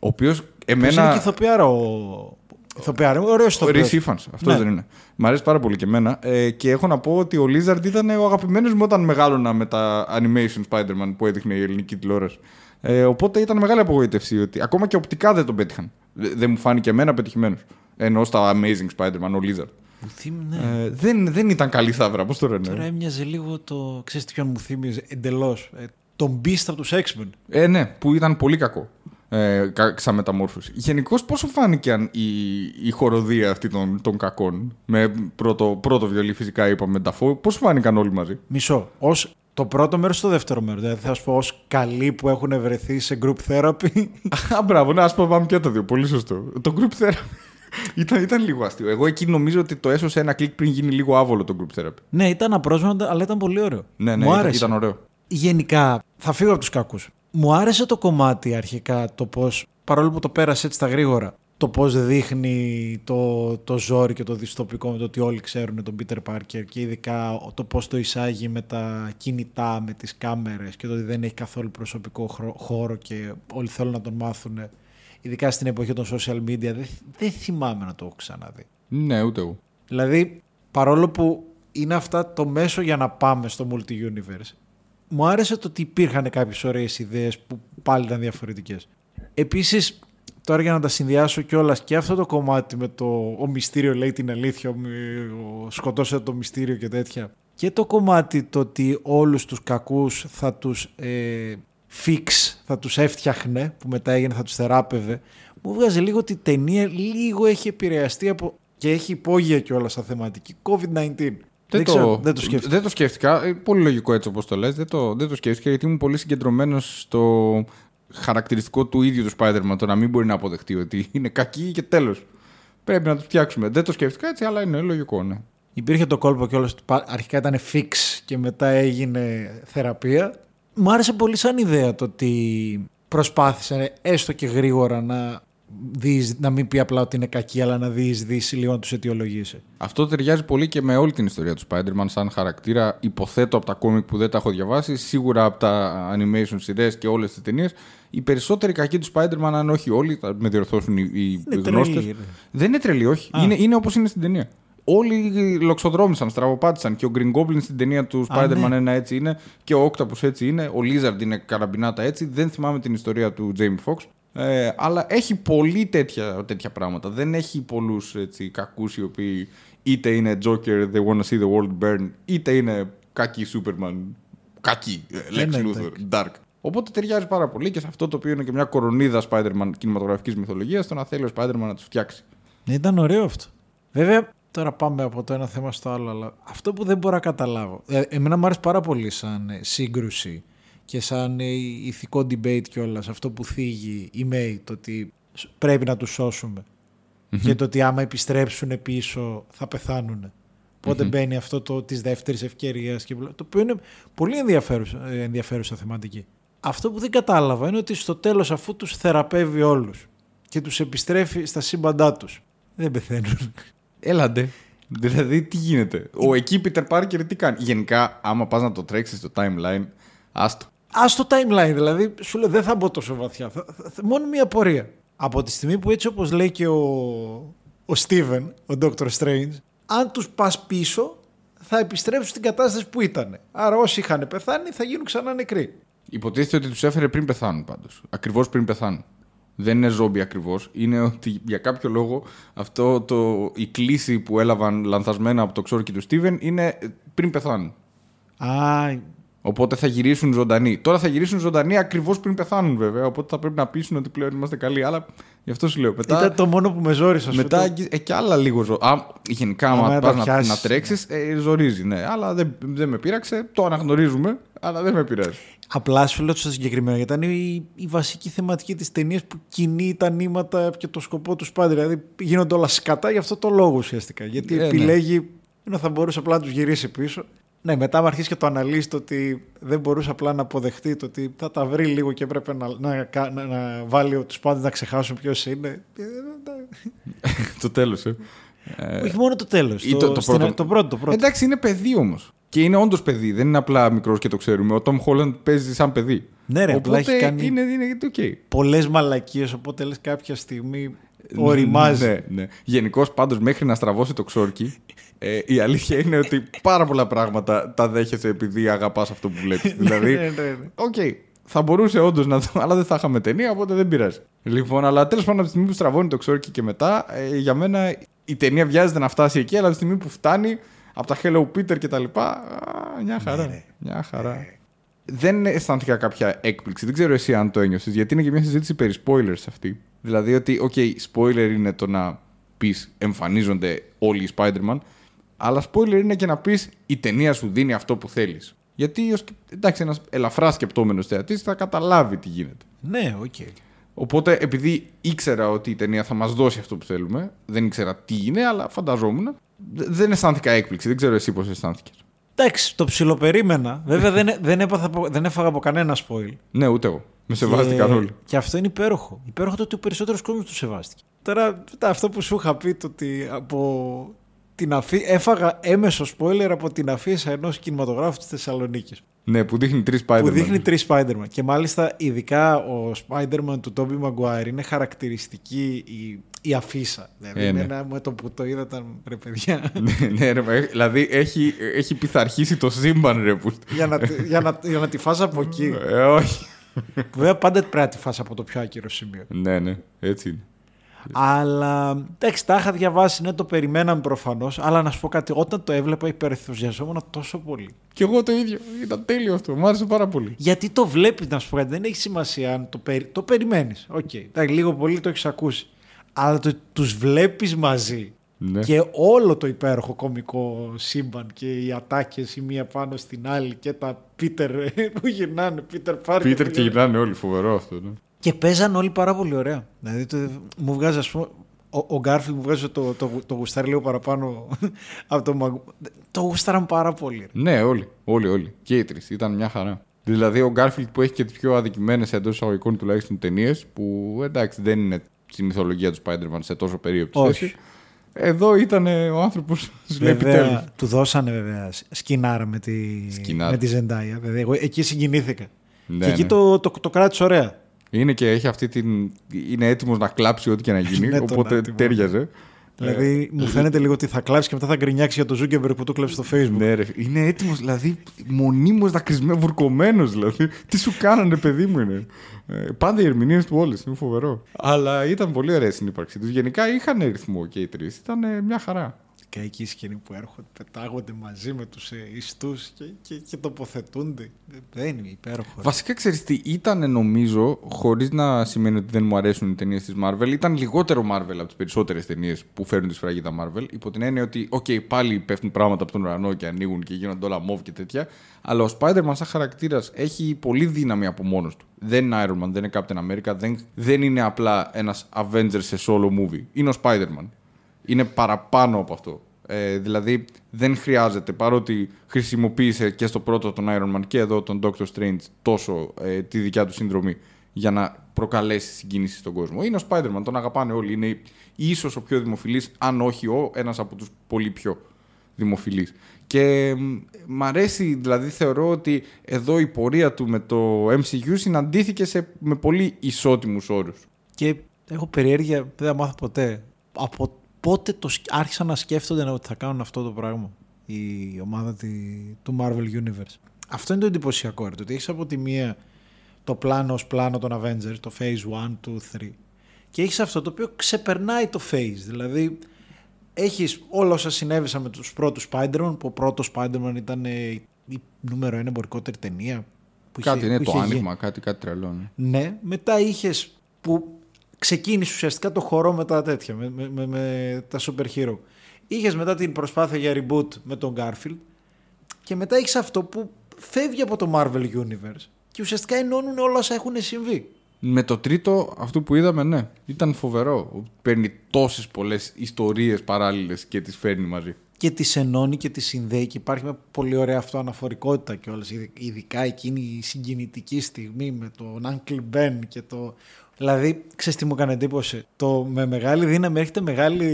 Ο οποίος Ποιος είναι και εμένα. ηθοποιάρα ο. Ηθοποιάρα, ωραίος Ο ηθοποιό. Ρι Ifans, αυτό Ναι. δεν είναι. Μ' αρέσει πάρα πολύ και εμένα. Ε, και έχω να πω ότι ο Lizard ήταν ο αγαπημένος μου όταν μεγάλωνα με τα animation Spider-Man που έδειχνε η ελληνική τηλεόραση. Ε, οπότε ήταν μεγάλη απογοήτευση ότι ακόμα και οπτικά δεν τον πέτυχαν. Δε- Δεν μου φάνηκε εμένα πετυχημένος. Ενώ στα Amazing Spider-Man, ο Lizard. Μου θύμι- ναι. Ε, δεν, δεν ήταν καλή θαύρα, πώς το λένε; Τώρα έμοιαζε λίγο το. Ξέρεις τι ποιον μου θύμιζε εντελώς. Ε, τον Beast από τους X-Men. Ε, ναι, που ήταν πολύ κακό. Ε, κα- σαν μεταμόρφωση. Γενικώς, πόσο φάνηκε η, η χοροδία αυτή των, των κακών. Με πρώτο, πρώτο βιολί, φυσικά είπαμε, Νταφό. Πώ φάνηκαν όλοι μαζί; Μισό. Ως το πρώτο μέρος το δεύτερο μέρος; Δηλαδή θα σου πω ως καλοί που έχουν βρεθεί σε group therapy. Α, μπράβο, να ας πάμε και τα δύο. Πολύ σωστό. Το group therapy. ήταν, ήταν λίγο αστείο. Εγώ εκεί νομίζω ότι το έσωσε ένα κλικ πριν γίνει λίγο άβολο το group therapy. ναι, ήταν απρόσμενο, αλλά ήταν πολύ ωραίο. Ναι, ναι, Μου ήταν, άρεσε. ήταν ωραίο. Γενικά, θα φύγω από τους κακούς. Μου άρεσε το κομμάτι αρχικά το πώς, παρόλο που το πέρασε έτσι τα γρήγορα, το πώς δείχνει το, το ζόρι και το δυστοπικό με το ότι όλοι ξέρουν τον Πίτερ Πάρκερ και ειδικά το πώς το εισάγει με τα κινητά, με τις κάμερες και το ότι δεν έχει καθόλου προσωπικό χρο- χώρο και όλοι θέλουν να τον μάθουν. Ειδικά στην εποχή των social media, δεν, δεν θυμάμαι να το έχω ξαναδεί. Ναι, ούτε εγώ. Δηλαδή, παρόλο που είναι αυτά το μέσο για να πάμε στο multi-universe, μου άρεσε το ότι υπήρχαν κάποιες ωραίες ιδέες που πάλι ήταν διαφορετικές. Επίσης, τώρα για να τα συνδυάσω κιόλας και αυτό το κομμάτι με το ο μυστήριο λέει την αλήθεια, ο, ο σκοτώσε το μυστήριο και τέτοια. Και το κομμάτι το ότι όλους τους κακούς θα τους ε, fix, θα τους έφτιαχνε, που μετά έγινε θα τους θεράπευε, μου βγάζει λίγο ότι η ταινία λίγο έχει επηρεαστεί από και έχει υπόγεια κιόλας σαν θεματική COVID-19. Δεν, ξέρω, δεν το σκέφτηκα. Δεν το σκέφτηκα. Ε, πολύ λογικό έτσι όπως το λες. Δεν το, δεν το σκέφτηκα γιατί ήμουν πολύ συγκεντρωμένος στο χαρακτηριστικό του ίδιου του Spider-Man. Το να μην μπορεί να αποδεχτεί ότι είναι κακή και τέλος. Πρέπει να το φτιάξουμε. Δεν το σκέφτηκα έτσι, αλλά είναι λογικό, ναι. Υπήρχε το κόλπο κιόλας ότι πα- αρχικά ήταν fix και μετά έγινε θεραπεία. Μου άρεσε πολύ σαν ιδέα το ότι προσπάθησαν έστω και γρήγορα να διεισ- να μην πει απλά ότι είναι κακή, αλλά να διεισδύσει λίγο να τους αιτιολογήσει. Αυτό ταιριάζει πολύ και με όλη την ιστορία του Spider-Man σαν χαρακτήρα. Υποθέτω από τα κόμικ που δεν τα έχω διαβάσει, σίγουρα από τα animation σειρές και όλες τις ταινίες. Οι περισσότεροι κακοί του Spider-Man, αν όχι όλοι, θα με διορθώσουν οι, οι Είναι γνώστες. τρελή, ρε. Δεν είναι τρελή, όχι. Α. Είναι, είναι όπως είναι στην ταινία. Όλοι λοξοδρόμησαν, στραβοπάτησαν και ο Green Goblin στην ταινία του Α, Spider-Man ναι. ένα έτσι είναι και ο Octopus έτσι είναι, ο Lizard είναι καραμπινάτα έτσι. Δεν θυμάμαι την ιστορία του Jamie Foxx. Ε, αλλά έχει πολύ τέτοια, τέτοια πράγματα. Δεν έχει πολλούς κακούς οι οποίοι είτε είναι Joker, they want to see the world burn, είτε είναι κακή Superman, κακή ε, Lex Ναι, ναι, Luthor, Dark. Οπότε ταιριάζει πάρα πολύ και σε αυτό το οποίο είναι και μια κορονίδα Spider-Man κινηματογραφικής μυθολογίας, το να θέλει ο Spider-Man να τους φτιάξει. Ήταν ωραίο αυτό. Βέβαια, τώρα πάμε από το ένα θέμα στο άλλο, αλλά αυτό που δεν μπορώ να καταλάβω. Ε, εμένα μου άρεσε πάρα πολύ σαν ε, σύγκρουση και σαν ε, ηθικό debate κιόλας. Αυτό που θίγει η May, το ότι σ- πρέπει να τους σωσουμε Και το ότι άμα επιστρέψουν πίσω θα πεθάνουν. Οπότε μπαίνει αυτό το της δεύτερης ευκαιρίας και μπλα- το οποίο είναι πολύ ενδιαφέρουσα, ε, ενδιαφέρουσα θεματική. Αυτό που δεν κατάλαβα είναι ότι στο τέλος, αφού τους θεραπεύει όλους και τους επιστρέφει στα σύμπαντά τους, δεν πεθαίνουν. Έλαντε. Δηλαδή, τι γίνεται; Ο εκεί Peter Parker τι κάνει; Γενικά, άμα πας να το τρέξεις στο timeline, άστο. Α το timeline, δηλαδή, σου λέω δεν θα μπω τόσο βαθιά. Θα- θα- θα- μόνο μία πορεία. Από τη στιγμή που έτσι όπως λέει και ο, ο Steven, ο Dr. Strange, αν τους πας πίσω, θα επιστρέψουν στην κατάσταση που ήταν. Άρα όσοι είχαν πεθάνει θα γίνουν ξανά νεκροί. Υποτίθεται ότι τους έφερε πριν πεθάνουν πάντως. Ακριβώς πριν πεθάνουν. Δεν είναι ζόμπι ακριβώς. Είναι ότι για κάποιο λόγο αυτό το, η κλίση που έλαβαν λανθασμένα από το ξόρκι του Steven είναι πριν πεθάνουν. Α, Οπότε θα γυρίσουν ζωντανοί. Τώρα θα γυρίσουν ζωντανοί ακριβώς πριν πεθάνουν βέβαια. Οπότε θα πρέπει να πείσουν ότι πλέον είμαστε καλοί. Αλλά γι' αυτό σου λέω. Μετά, ήταν το μόνο που με ζόρισε. μετά αγγι- ε, και άλλα λίγο ζω. Α, γενικά, Άμα άμα τα πας να, πιάσεις, να τρέξεις, ε, ζορίζει. Ναι. Αλλά δεν, δεν με πείραξε. Το αναγνωρίζουμε. Αλλά δεν με πειράζει. Απλά σου λέω στο συγκεκριμένο, γιατί ήταν η, η βασική θεματική της ταινίας που κινεί τα νήματα και το σκοπό τους πάντα. Δηλαδή γίνονται όλα σκατά για αυτό το λόγο ουσιαστικά. Γιατί Ε, ναι. επιλέγει, ενώ θα μπορούσε απλά να τους γυρίσει πίσω. Ναι, μετά με αρχίσει και το αναλύσεις το ότι δεν μπορούσε απλά να αποδεχτεί το ότι θα τα βρει λίγο και έπρεπε να, να, κα- να, να βάλει τους πάντες να ξεχάσουν ποιος είναι. Ε, το τέλος. Ε. Ε, Όχι μόνο το τέλος. ή Το, το- το στην- πρώτο. το πρώτο. Το πρώτο. Εντάξει, είναι παιδί όμως. Και είναι όντως παιδί. Δεν είναι απλά μικρός και το ξέρουμε. Ο Tom Holland παίζει σαν παιδί. Ναι, ρε, απλά Οπότε έχει κάνει- είναι, είναι οκ. Πολλές μαλακίες, οπότε λες κάποια στιγμή οριμάζει. Ναι, ναι. Γενικώς πάντως μέχρι να στραβώσει το ξόρκι, ε, η αλήθεια είναι ότι πάρα πολλά πράγματα τα δέχεσαι επειδή αγαπάς αυτό που βλέπεις. δηλαδή, ναι, ναι, ναι. οκ, θα μπορούσε όντως να το. αλλά δεν θα είχαμε ταινία, οπότε δεν πειράζει. Λοιπόν, αλλά τέλος πάντων από τη στιγμή που στραβώνει το ξόρκι και μετά, ε, για μένα η ταινία βιάζεται να φτάσει εκεί, αλλά από τη στιγμή που φτάνει από τα Hello Peter και τα λοιπά. α, Μια χαρά. Ναι, ρε. Μια χαρά. Δεν αισθάνθηκα κάποια έκπληξη. Δεν ξέρω εσύ αν το ένιωσες, γιατί είναι και μια συζήτηση περί spoilers αυτή. Δηλαδή ότι, οκ, spoiler είναι το να πεις εμφανίζονται όλοι οι Spider-Man, αλλά spoiler είναι και να πεις η ταινία σου δίνει αυτό που θέλεις. Γιατί, ως- εντάξει, ένας ελαφράς σκεπτόμενος θεατής θα καταλάβει τι γίνεται. Ναι, οκ. Οπότε, επειδή ήξερα ότι η ταινία θα μας δώσει αυτό που θέλουμε, δεν ήξερα τι είναι, αλλά φανταζόμουν, δε- δεν αισθάνθηκα έκπληξη. Δεν ξέρω εσύ πώς αισθάνθηκες. Εντάξει, το ψιλοπερίμενα. Βέβαια δεν, δεν, έπαθα, από- δεν έφαγα από κανένα spoil. Ναι, ούτε εγώ. Με σεβάστηκαν και, όλοι. Και αυτό είναι υπέροχο. Υπέροχο το ότι ο περισσότερος κόσμος του σεβάστηκε. Τώρα, μετά αυτό που σου είχα πει, το ότι από την αφή... έφαγα έμεσο spoiler από την αφίσα ενός κινηματογράφου της Θεσσαλονίκης. Ναι, που δείχνει τρεις Spider-Man. Που δείχνει τρεις Spider-Man. Και μάλιστα, ειδικά ο Spider-Man του Tobey Maguire είναι χαρακτηριστική η, η αφίσα. Δηλαδή, Ε, ναι. εμένα με το που το είδα ήταν ρε παιδιά. ναι, ναι, ρε, μα, ε, δηλαδή έχει, έχει πειθαρχήσει το σύμπαν, ρε. Που... για, να, τη- για, να, για να τη φας από εκεί. Ε, όχι. Βέβαια, πάντα πρέπει να τη φας από το πιο άκυρο σημείο. ναι, ναι, έτσι είναι. Αλλά εντάξει, τα είχα διαβάσει, ναι, το περιμέναμε προφανώς. Αλλά να σου πω κάτι, όταν το έβλεπα υπερθουσιαζόμουν τόσο πολύ. Και εγώ το ίδιο. Ήταν τέλειο αυτό. Μου άρεσε πάρα πολύ. Γιατί το βλέπεις, να σου πω κάτι, δεν έχει σημασία αν το, περι... το περιμένεις. Οκ, εντάξει, λίγο πολύ το έχεις ακούσει. Αλλά το, τους βλέπεις μαζί. Ναι. Και όλο το υπέροχο κομικό σύμπαν και οι ατάκες η μία πάνω στην άλλη και τα Πίτερ που γυρνάνε, Πίτερ Πάρκερ. Πίτερ που και γυρνάνε. γυρνάνε όλοι. Φοβερό αυτό. Ναι. Και παίζαν όλοι πάρα πολύ ωραία. Δηλαδή το, μου βγάζει, ας πούμε. Ο, ο Γκάρφιλ μου βγάζει το, το, το, γουστάρι λίγο παραπάνω από το Μαγκ... Το γουστάραν πάρα πολύ. ρε. ναι, όλοι. Όλοι, όλοι. Και οι τρεις. Ήταν μια χαρά. Δηλαδή ο Γκάρφιλτ που έχει και τις πιο αδικημένες εντός εισαγωγικών τουλάχιστον ταινίες που εντάξει δεν είναι στη μυθολογία του Spider-Man σε τόσο περίοπτη Όχι. θέση. Εδώ ήταν ε, ο άνθρωπος σου λέει επιτέλους. Βέβαια, του δώσανε βέβαια σκηνάρα με τη, Σκηνάρα. με τη Ζεντάια. Βέβαια. Εγώ εκεί συγκινήθηκα. Ναι, και εκεί ναι. το, το, το κράτησε ωραία. Είναι και έχει αυτή την. είναι έτοιμος να κλάψει ό,τι και να γίνει. Ναι, τον οπότε άτιμο. τέριαζε. Δηλαδή μου φαίνεται λίγο ότι θα κλάψει και μετά θα γκρινιάξει για το Zuckerberg που του κλέψει στο Facebook. Ναι, ρε. Είναι έτοιμος, δηλαδή μονίμως δακρυσμένο, βουρκωμένος. Δηλαδή. Τι σου κάνανε, παιδί μου είναι. Ε, πάντα οι ερμηνείες του όλε. Είναι φοβερό. Αλλά ήταν πολύ ωραία η συνύπαρξή τους. Γενικά είχαν ρυθμό και οι τρεις. Ήταν ε, μια χαρά. Και εκεί η σκηνή που έρχονται, πετάγονται μαζί με τους ε, ιστούς και, και, και τοποθετούνται. Δεν είναι υπέροχο. ρε. Βασικά ξέρεις τι, ήταν νομίζω, χωρίς να σημαίνει ότι δεν μου αρέσουν οι ταινίες της Marvel, ήταν λιγότερο Marvel από τις περισσότερες ταινίες που φέρνουν τη σφραγίδα Marvel. Υπό την έννοια ότι, οκ, πάλι πέφτουν πράγματα από τον ουρανό και ανοίγουν και γίνονται όλα μοβ και τέτοια. Αλλά ο Spider-Man, σαν χαρακτήρας, έχει πολύ δύναμη από μόνος του. Δεν είναι Iron Man, δεν είναι Captain America, δεν, δεν είναι απλά ένας Avenger σε solo movie. Είναι ο Spider-Man. Είναι παραπάνω από αυτό. Ε, δηλαδή δεν χρειάζεται, παρότι χρησιμοποίησε και στο πρώτο τον Iron Man και εδώ τον Doctor Strange τόσο ε, τη δικιά του συνδρομή για να προκαλέσει συγκίνηση στον κόσμο. Είναι ο Spider-Man, τον αγαπάνε όλοι. Είναι ίσως ο πιο δημοφιλής, αν όχι ο, ένας από τους πολύ πιο δημοφιλείς. Και μ, μ' αρέσει, δηλαδή θεωρώ ότι εδώ η πορεία του με το MCU συναντήθηκε σε, με πολύ ισότιμους όρους. Και έχω περιέργεια, δεν θα μάθω ποτέ. Από πότε το, σκ- άρχισαν να σκέφτονται ότι θα κάνουν αυτό το πράγμα η ομάδα τη- του Marvel Universe; Αυτό είναι το εντυπωσιακό. ρε, Το ότι έχεις από τη μία το πλάνο ως πλάνο των Avengers, το Phase 1, 2, 3. Και έχεις αυτό το οποίο ξεπερνάει το Phase. Δηλαδή έχεις όλα όσα συνέβησαν με τους πρώτους Spider-Man, που ο πρώτος Spider-Man ήταν ε, η νούμερο ένα εμπορικότερη ταινία. Που κάτι είχε- είναι που το είχε γίνει. άνοιγμα, κάτι, κάτι τρελό. ναι. Ναι, μετά είχες που ξεκίνησε ουσιαστικά το χορό με τα τέτοια, με, με, με, με τα super hero. Είχες μετά την προσπάθεια για reboot με τον Garfield και μετά έχεις αυτό που φεύγει από το Marvel Universe και ουσιαστικά ενώνουν όλα όσα έχουν συμβεί. Με το τρίτο, αυτό που είδαμε, ναι, ήταν φοβερό. Παίρνει τόσες πολλές ιστορίες παράλληλες και τις φέρνει μαζί. Και τις ενώνει και τις συνδέει και υπάρχει μια πολύ ωραία αυτό αναφορικότητα κιόλας. Ειδικά εκείνη η συγκινητική στιγμή με τον Uncle Ben και το. Δηλαδή, ξέρεις τι μου έκανε εντύπωση; Το με μεγάλη δύναμη έρχεται μεγάλη.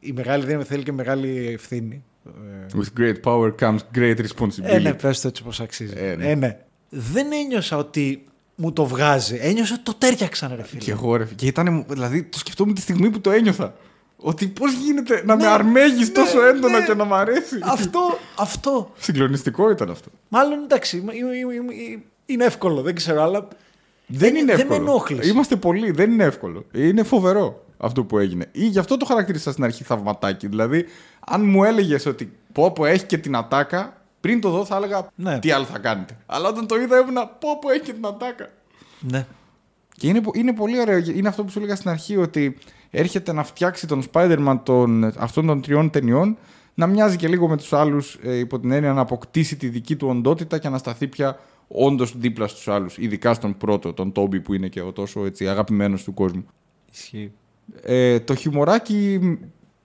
Η μεγάλη δύναμη θέλει και μεγάλη ευθύνη. Ε, With great power comes great responsibility. Ε, ναι, πες το έτσι πως αξίζει. Ε, ναι. Ε, ναι. Δεν ένιωσα ότι μου το βγάζει. Ένιωσα ότι το τέριαξαν, ρε φίλε. Και εγώ ρε. Και ήταν, δηλαδή, το σκεφτόμουν τη στιγμή που το ένιωθα. Ότι πώς γίνεται να Ναι, με αρμέγεις ναι, τόσο έντονα ναι. και να μ' αρέσει. Αυτό, αυτό. Συγκλονιστικό ήταν αυτό. Μάλλον εντάξει, είμαι- είμαι- είμαι- είμαι- είναι εύκολο, δεν ξέρω, αλλά Δεν είναι δεν με εύκολο. ενόχλησε. Είμαστε πολλοί, δεν είναι εύκολο. Είναι φοβερό αυτό που έγινε. Ή γι' αυτό το χαρακτήρισα στην αρχή θαυματάκι. Δηλαδή, αν μου έλεγες ότι πω πω έχει και την ατάκα, πριν το δω θα έλεγα Ναι. τι άλλο θα κάνετε. Αλλά όταν το είδα ήμουνα πω πω έχει και την ατάκα. ναι. Και είναι, πο- είναι πολύ ωραίο. Είναι αυτό που σου έλεγα στην αρχή ότι έρχεται να φτιάξει τον Spider-Man των, αυτών των τριών ταινιών να μοιάζει και λίγο με τους άλλους ε, υπό την έννοια να αποκτήσει τη δική του οντότητα και να σταθεί πια όντως δίπλα στους άλλους. Ειδικά στον πρώτο, τον Tobey που είναι και ο τόσο έτσι, αγαπημένος του κόσμου. Ισχύει. Ε, το χιουμοράκι μ,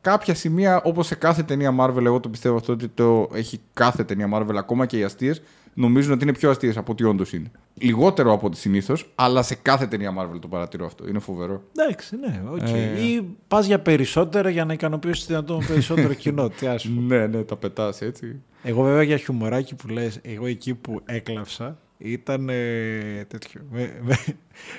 κάποια σημεία όπως σε κάθε ταινία Marvel εγώ το πιστεύω αυτό ότι το έχει κάθε ταινία Marvel ακόμα και οι αστείες νομίζουν ότι είναι πιο αστείες από ό,τι όντως είναι. Λιγότερο από ό,τι συνήθως αλλά σε κάθε ταινία Marvel το παρατηρώ αυτό. Είναι φοβερό. Εντάξει, ναι, οκ. Ε. Ή πας για περισσότερα για να ικανοποιήσεις δυνατόν περισσότερο κοινό. Τι ας πούμε. ναι, ναι, τα πετάς έτσι. Εγώ βέβαια για χιουμοράκι που λες, εγώ εκεί που έκλαψα ήταν ε, τέτοιο. Με, με,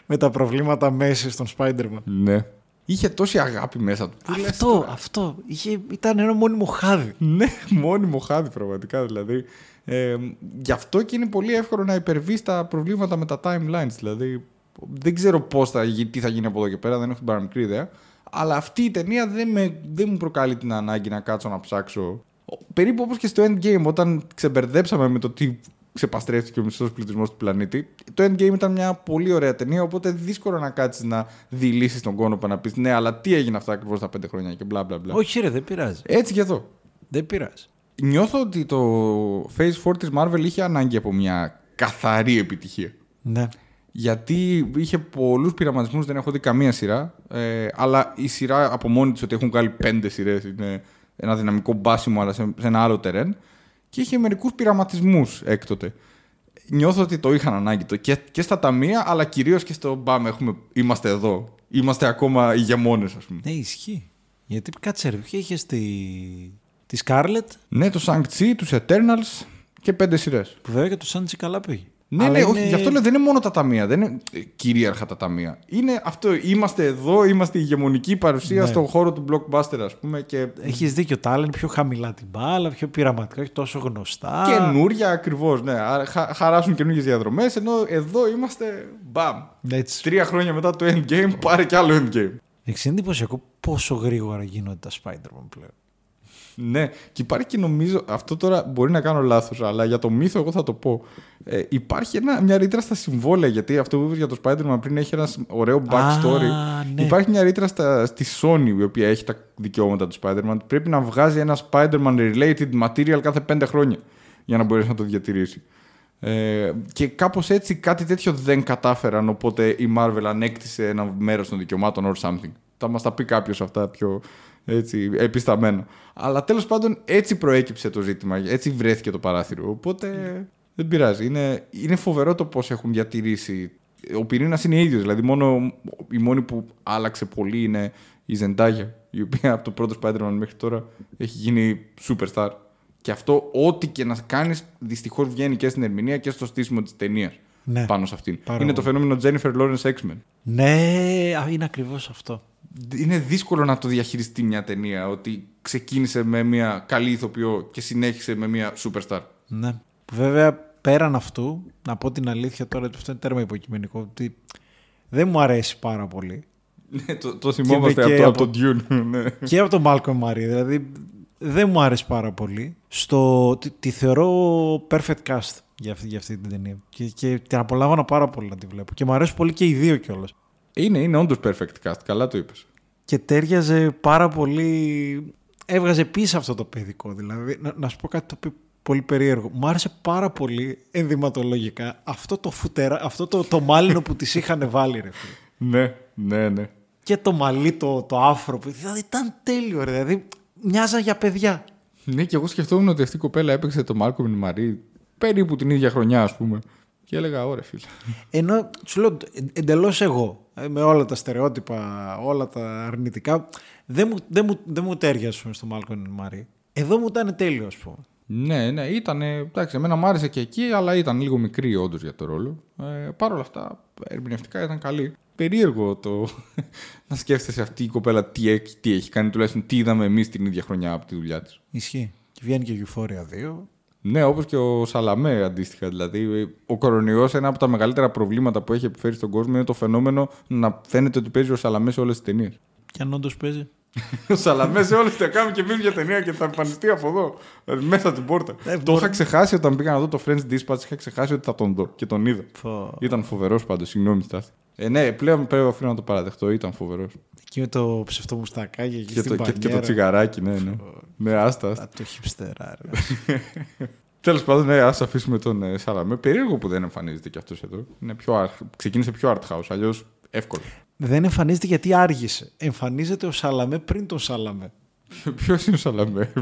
με τα προβλήματα μέση στον Spider-Man. Ναι. Είχε τόση αγάπη μέσα του. Πού λες Αυτό, τώρα; αυτό. Είχε, ήταν ένα μόνιμο χάδι. Ναι, μόνιμο χάδι πραγματικά δηλαδή. Ε, γι' αυτό και είναι πολύ εύκολο να υπερβεί τα προβλήματα με τα timelines. Δηλαδή, δεν ξέρω πώς θα, γι- τι θα γίνει από εδώ και πέρα, δεν έχω την παραμικρή ιδέα. Αλλά αυτή η ταινία δεν, με, δεν μου προκαλεί την ανάγκη να κάτσω να ψάξω. Περίπου όπως και στο Endgame, όταν ξεμπερδέψαμε με το τι ξεπαστρέφτηκε ο μισός πληθυσμός του πλανήτη. Το Endgame ήταν μια πολύ ωραία ταινία, οπότε δύσκολο να κάτσεις να δηλήσεις τον κόνοπα να πεις ναι, αλλά τι έγινε αυτά ακριβώς τα πέντε χρόνια και μπλα μπλα μπλα. Όχι, ρε, δεν πειράζει. Έτσι και εδώ. Δεν πειράζει. Νιώθω ότι το Phase 4 της Marvel είχε ανάγκη από μια καθαρή επιτυχία. Ναι. Γιατί είχε πολλούς πειραματισμούς, δεν έχω δει καμία σειρά. Ε, αλλά η σειρά από μόνη της ότι έχουν βγάλει πέντε σειρές είναι ένα δυναμικό μπάσιμο αλλά σε, σε ένα άλλο τερέν. Και είχε μερικούς πειραματισμούς έκτοτε. νιώθω ότι το είχαν ανάγκη το και, και στα ταμεία, αλλά κυρίως και στο μπαμ. Έχουμε, είμαστε εδώ. Είμαστε ακόμα ηγεμόνες, ας πούμε. Ναι, ισχύει. Γιατί κάτσε ρε, ποια είχες τη, τη Scarlet, Ναι, το Shang-Chi, τους Eternals και πέντε σειρές. που βέβαια και το Sanji καλά πήγε. Ναι, Αλλά ναι, είναι- όχι, γι' αυτό λέω δεν είναι μόνο τα ταμεία, δεν είναι ε, κυρίαρχα τα ταμεία. Είναι αυτό, είμαστε εδώ, είμαστε η ηγεμονική παρουσία Ναι. στον χώρο του blockbuster, ας πούμε. Και Έχεις δίκιο, τα άλλα είναι πιο χαμηλά την μπάλα, πιο πειραματικά, όχι τόσο γνωστά. καινούρια ακριβώς. Ναι, Άρα χα, χαράσουν καινούργιες διαδρομές, ενώ εδώ είμαστε μπαμ. Έτσι. Τρία χρόνια μετά το endgame, πάρε κι άλλο endgame. Εξ είναι εντυπωσιακό πόσο γρήγορα γίνονται τα Spider-Man πλέον. Ναι, και υπάρχει και νομίζω, αυτό τώρα μπορεί να κάνω λάθος, αλλά για το μύθο εγώ θα το πω. Ε, υπάρχει ένα, μια ρήτρα στα συμβόλαια, γιατί αυτό που είπες για το Spider-Man πριν έχει ένας ωραίο backstory. Α, ναι. Υπάρχει μια ρήτρα στα, στη Sony, η οποία έχει τα δικαιώματα του Spider-Man. Πρέπει να βγάζει ένα Spider-Man related material κάθε πέντε χρόνια για να μπορέσει να το διατηρήσει. Ε, και κάπως έτσι κάτι τέτοιο δεν κατάφεραν, οπότε η Marvel ανέκτησε ένα μέρος των δικαιωμάτων or something. Θα μας τα πει κάποιος αυτά πιο έτσι, επισταμένα. Αλλά τέλος πάντων έτσι προέκυψε το ζήτημα, έτσι βρέθηκε το παράθυρο. Οπότε δεν πειράζει. Είναι, είναι φοβερό το πώς έχουν διατηρήσει. Ο πυρήνας είναι ίδιος. Δηλαδή, μόνο, η μόνη που άλλαξε πολύ είναι η Zendaya, η οποία από το πρώτο Spider-Man μέχρι τώρα έχει γίνει superstar. Και αυτό, ό,τι και να κάνεις, δυστυχώς βγαίνει και στην ερμηνεία και στο στήσιμο της ταινίας. Ναι. Πάνω σε αυτήν. Πάρα είναι το πολύ. φαινόμενο Jennifer Lawrence X-Men. Ναι, α, είναι ακριβώς αυτό. Είναι δύσκολο να το διαχειριστεί μια ταινία ότι ξεκίνησε με μια καλή ηθοποιό και συνέχισε με μια superstar. Ναι. Βέβαια, πέραν αυτού, να πω την αλήθεια τώρα, ότι αυτό είναι τέρμα υποκειμενικό, ότι δεν μου αρέσει πάρα πολύ. Ναι, το, το θυμόμαστε Και από, το- από- από τον Dune. ναι. και από τον Malcolm Marie, δηλαδή δεν μου άρεσε πάρα πολύ. Στο, τη, τη θεωρώ perfect cast για αυτή, για αυτή την ταινία. Και, και την απολάμβανα πάρα πολύ να τη βλέπω. Και μου αρέσουν πολύ και οι δύο κιόλας. Είναι, είναι όντως perfect cast. Καλά το είπες. Και τέριαζε πάρα πολύ. Έβγαζε πίσω αυτό το παιδικό. Δηλαδή, να, να σου πω κάτι το οποίο πολύ περίεργο. Μου άρεσε πάρα πολύ ενδυματολογικά αυτό το φουτερά, αυτό το, το μάλινο που τη είχαν βάλει, ρε φίλε. Ναι, ναι, ναι. Και το μαλλί, το, το άφρο. που- Δηλαδή ήταν τέλειο, ρε. Δηλαδή μοιάζαν για παιδιά. Ναι, και εγώ σκεφτόμουν ότι αυτή η κοπέλα έπαιξε το Μάρκο Μαρή περίπου την ίδια χρονιά, ας πούμε. Και έλεγα, ωραία, φίλε. Ενώ σου λέω εντελώς εγώ, ε, με όλα τα στερεότυπα, όλα τα αρνητικά, δεν μου, δεν μου, δεν μου τέριαζε στο Μάλκον Μαρή. Εδώ μου ήταν τέλειο, ας πούμε. Ναι, ναι, ήταν. Εντάξει, εμένα μου άρεσε και εκεί, αλλά ήταν λίγο μικρή όντως για το ρόλο. Ε, Παρ' όλα αυτά, ερμηνευτικά ήταν καλή. Περίεργο το να σκέφτεσαι αυτή η κοπέλα τι έχει, τι έχει κάνει, τουλάχιστον τι είδαμε εμείς την ίδια χρονιά από τη δουλειά της. Ισχύει. Και βγαίνει και Euphoria 2. Ναι, όπως και ο Σαλαμέ αντίστοιχα. Δηλαδή, ο κορονοϊός, ένα από τα μεγαλύτερα προβλήματα που έχει επιφέρει στον κόσμο είναι το φαινόμενο να φαίνεται ότι παίζει ο Σαλαμέ σε όλες τις ταινίες. Και αν όντως παίζει. Ο Σαλαμές σε όλες τι κάνουμε και εμείς μια ταινία και θα εμφανιστεί από εδώ. Δηλαδή, μέσα την πόρτα. Ε, το μπορεί- είχα ξεχάσει όταν πήγα να δω το French Dispatch. Είχα ξεχάσει ότι θα τον δω και τον είδα. Φω... Ήταν φοβερός πάντως, συγγνώμη, Στάθη. Ε, ναι, πλέον πρέπει οφείλω να το παραδεχτώ. Ήταν φοβερός. Εκεί με το ψευτομουστακάκι εκεί Και, στην το, και, και το πανιέρα. τσιγαράκι, ναι, ναι. ναι, άστα. άστα. Α, το χιπστερά, ρε. Τέλος πάντων, ναι, ας αφήσουμε τον ε, Σαλαμέ. Περίεργο που δεν εμφανίζεται κι αυτός εδώ. Είναι πιο art, ξεκίνησε πιο art house, αλλιώς εύκολο. Δεν εμφανίζεται γιατί άργησε. Εμφανίζεται ο Σαλαμέ πριν τον Σαλαμέ. Ποιος είναι ο Σαλαμέ,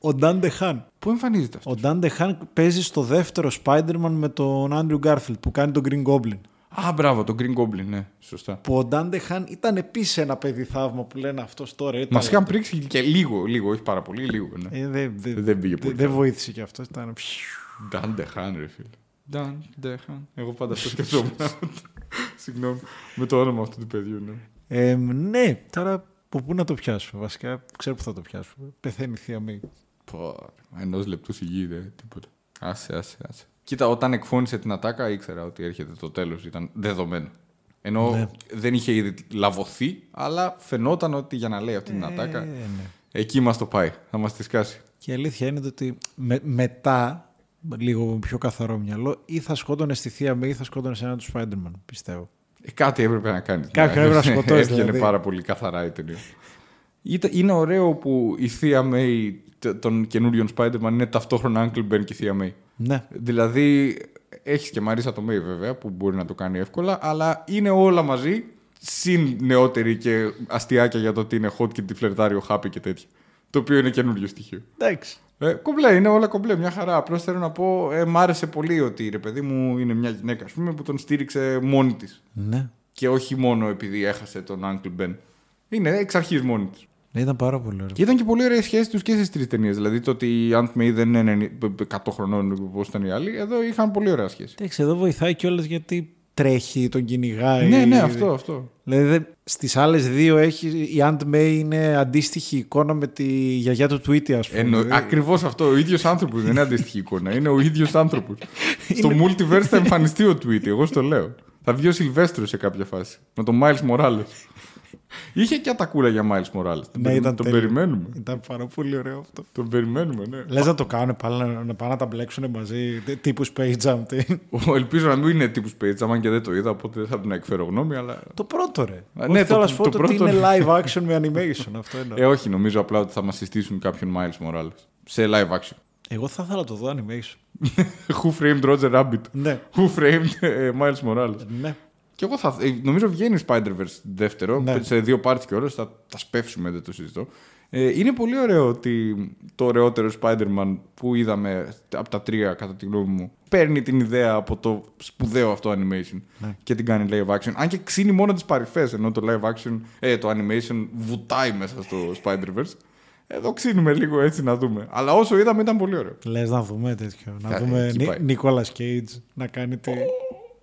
Ο Ντάντε Χάν. Πού εμφανίζεται αυτός; Ο Ντάντε Χάν παίζει στο δεύτερο Spider-Man με τον Άντριου Γκάρφιλτ που κάνει τον Green Goblin. Α, μπράβο, τον Green Goblin, ναι, σωστά. Που ο Ντάντε Χάν ήταν επίσης ένα παιδί θαύμα που λένε αυτός τώρα. ήταν- Μας είχαν πρίξει και λίγο, λίγο, όχι πάρα πολύ, λίγο. Ναι. Ε, δεν δε, Δεν πήγε πολύ Δεν καλά. βοήθησε και αυτό. Ήταν... Dan DeHaan, ρε φίλε. Dan DeHaan. Εγώ πάντα αυτό σκεφτόμουν. Συγγνώμη. Με το όνομα αυτού του παιδιού, ναι. Ε, ναι, τώρα από πού να το πιάσουμε. Βασικά ξέρω που θα το πιάσουμε. Πεθαίνει η θεία μου. Πω, ενός λεπτού σιγή, δε, τίποτα. Άσε, άσε, άσε. Κοίτα, όταν εκφώνησε την ατάκα, ήξερα ότι έρχεται το τέλος. Ήταν δεδομένο. Ενώ Ναι. δεν είχε ήδη λαβωθεί, αλλά φαινόταν ότι για να λέει αυτή την ατάκα, Ε, ναι. εκεί μας το πάει. Θα μας τη σκάσει. Και η αλήθεια είναι ότι με- μετά, λίγο με πιο καθαρό μυαλό, ή θα σκότωνε στη θεία μου ή θα σκότωνε σε έναν τους Spider-Man, πιστεύω. Ε, κάτι έπρεπε να κάνεις. Κάποιον έπρεπε να σκοτώσει, Έβγαινε δηλαδή. πάρα πολύ καθαρά η ταινία. Ήταν- Είναι ωραίο που η θεία May τε- των καινούριων Spider-Man είναι ταυτόχρονα Uncle Ben και η θεία May. Ναι. Δηλαδή, έχεις και Μαρίσα το May βέβαια που μπορεί να το κάνει εύκολα, αλλά είναι όλα μαζί συν νεότερη και αστιάκια για το ότι είναι hot και τη φλερτάρει ο Happy και τέτοια. Το οποίο είναι καινούριο στοιχείο. Εντάξει. Ε, κομπλέ, είναι όλα κομπλέ, μια χαρά. Απλώς θέλω να πω, ε, μ' άρεσε πολύ ότι ρε παιδί μου είναι μια γυναίκα ας πούμε, που τον στήριξε μόνη της. Ναι. Και όχι μόνο επειδή έχασε τον Uncle Ben. Είναι εξ αρχής μόνη της. Ναι, Ήταν πάρα πολύ ωραίο. Και ήταν και πολύ ωραία η σχέση τους και στις τρεις ταινίες. Δηλαδή το ότι η Aunt May δεν είναι 100 χρονών όπως ήταν οι άλλοι, εδώ είχαν πολύ ωραία σχέση. Εντάξει, εδώ βοηθάει κιόλας γιατί τρέχει, τον κυνηγάει. Ναι, ναι, αυτό, αυτό. Δηλαδή δεν- στις άλλες δύο έχει, η Aunt May είναι αντίστοιχη εικόνα με τη γιαγιά του Tweety ας πούμε. Εννο... Δηλαδή, Ακριβώς αυτό. Ο ίδιος άνθρωπος δεν είναι αντίστοιχη εικόνα. Είναι ο ίδιος άνθρωπος. Στο multiverse θα εμφανιστεί ο Tweety, εγώ στο λέω. Θα βγει ο Σιλβέστρο σε κάποια φάση. Με τον Miles Morales. Είχε και ατακούλα για Miles Morales. Τον, Ναι, περι- ήταν τον τέλειο. περιμένουμε. Ήταν πάρα πολύ ωραίο αυτό. Τον περιμένουμε, ναι. Λες να το κάνουν πάλι, να, να πάνε να τα μπλέξουν μαζί, τε- τύπους Space Jam. τι; Ο- Ελπίζω να μην είναι τύπους Page, άμα και δεν το είδα, οπότε δεν θα την εκφέρω γνώμη, αλλά. το πρώτο ρε. Α, Όχι, ναι, θέλω το- να σου πω το ότι πρώτο, είναι ναι. live action με animation. Αυτό εννοώ. Ε, όχι, νομίζω απλά ότι θα μας συστήσουν κάποιον Miles Morales. Σε live action. Εγώ θα ήθελα να το δω animation. Who framed Roger Rabbit? ναι, Who framed ε, Miles Morales? ναι. Και εγώ θα. ε, Νομίζω βγαίνει Spider-Verse δεύτερο. Ναι. Σε δύο parts και όλες, Θα τα σπεύσουμε, δεν το συζητώ. Ε, είναι πολύ ωραίο ότι το ωραιότερο Spider-Man που είδαμε από τα τρία, κατά τη γνώμη μου, παίρνει την ιδέα από το σπουδαίο αυτό animation Ναι. και την κάνει live action. Αν και ξύνει μόνο τις παρυφές, ενώ το live action, ε, το animation βουτάει μέσα στο Spider-Verse. Εδώ ξύνουμε λίγο έτσι να δούμε. Αλλά όσο είδαμε ήταν πολύ ωραίο. Λες να δούμε τέτοιο. Να Θα- δούμε εκεί πάει. Νίκολα Cage να κάνει τη...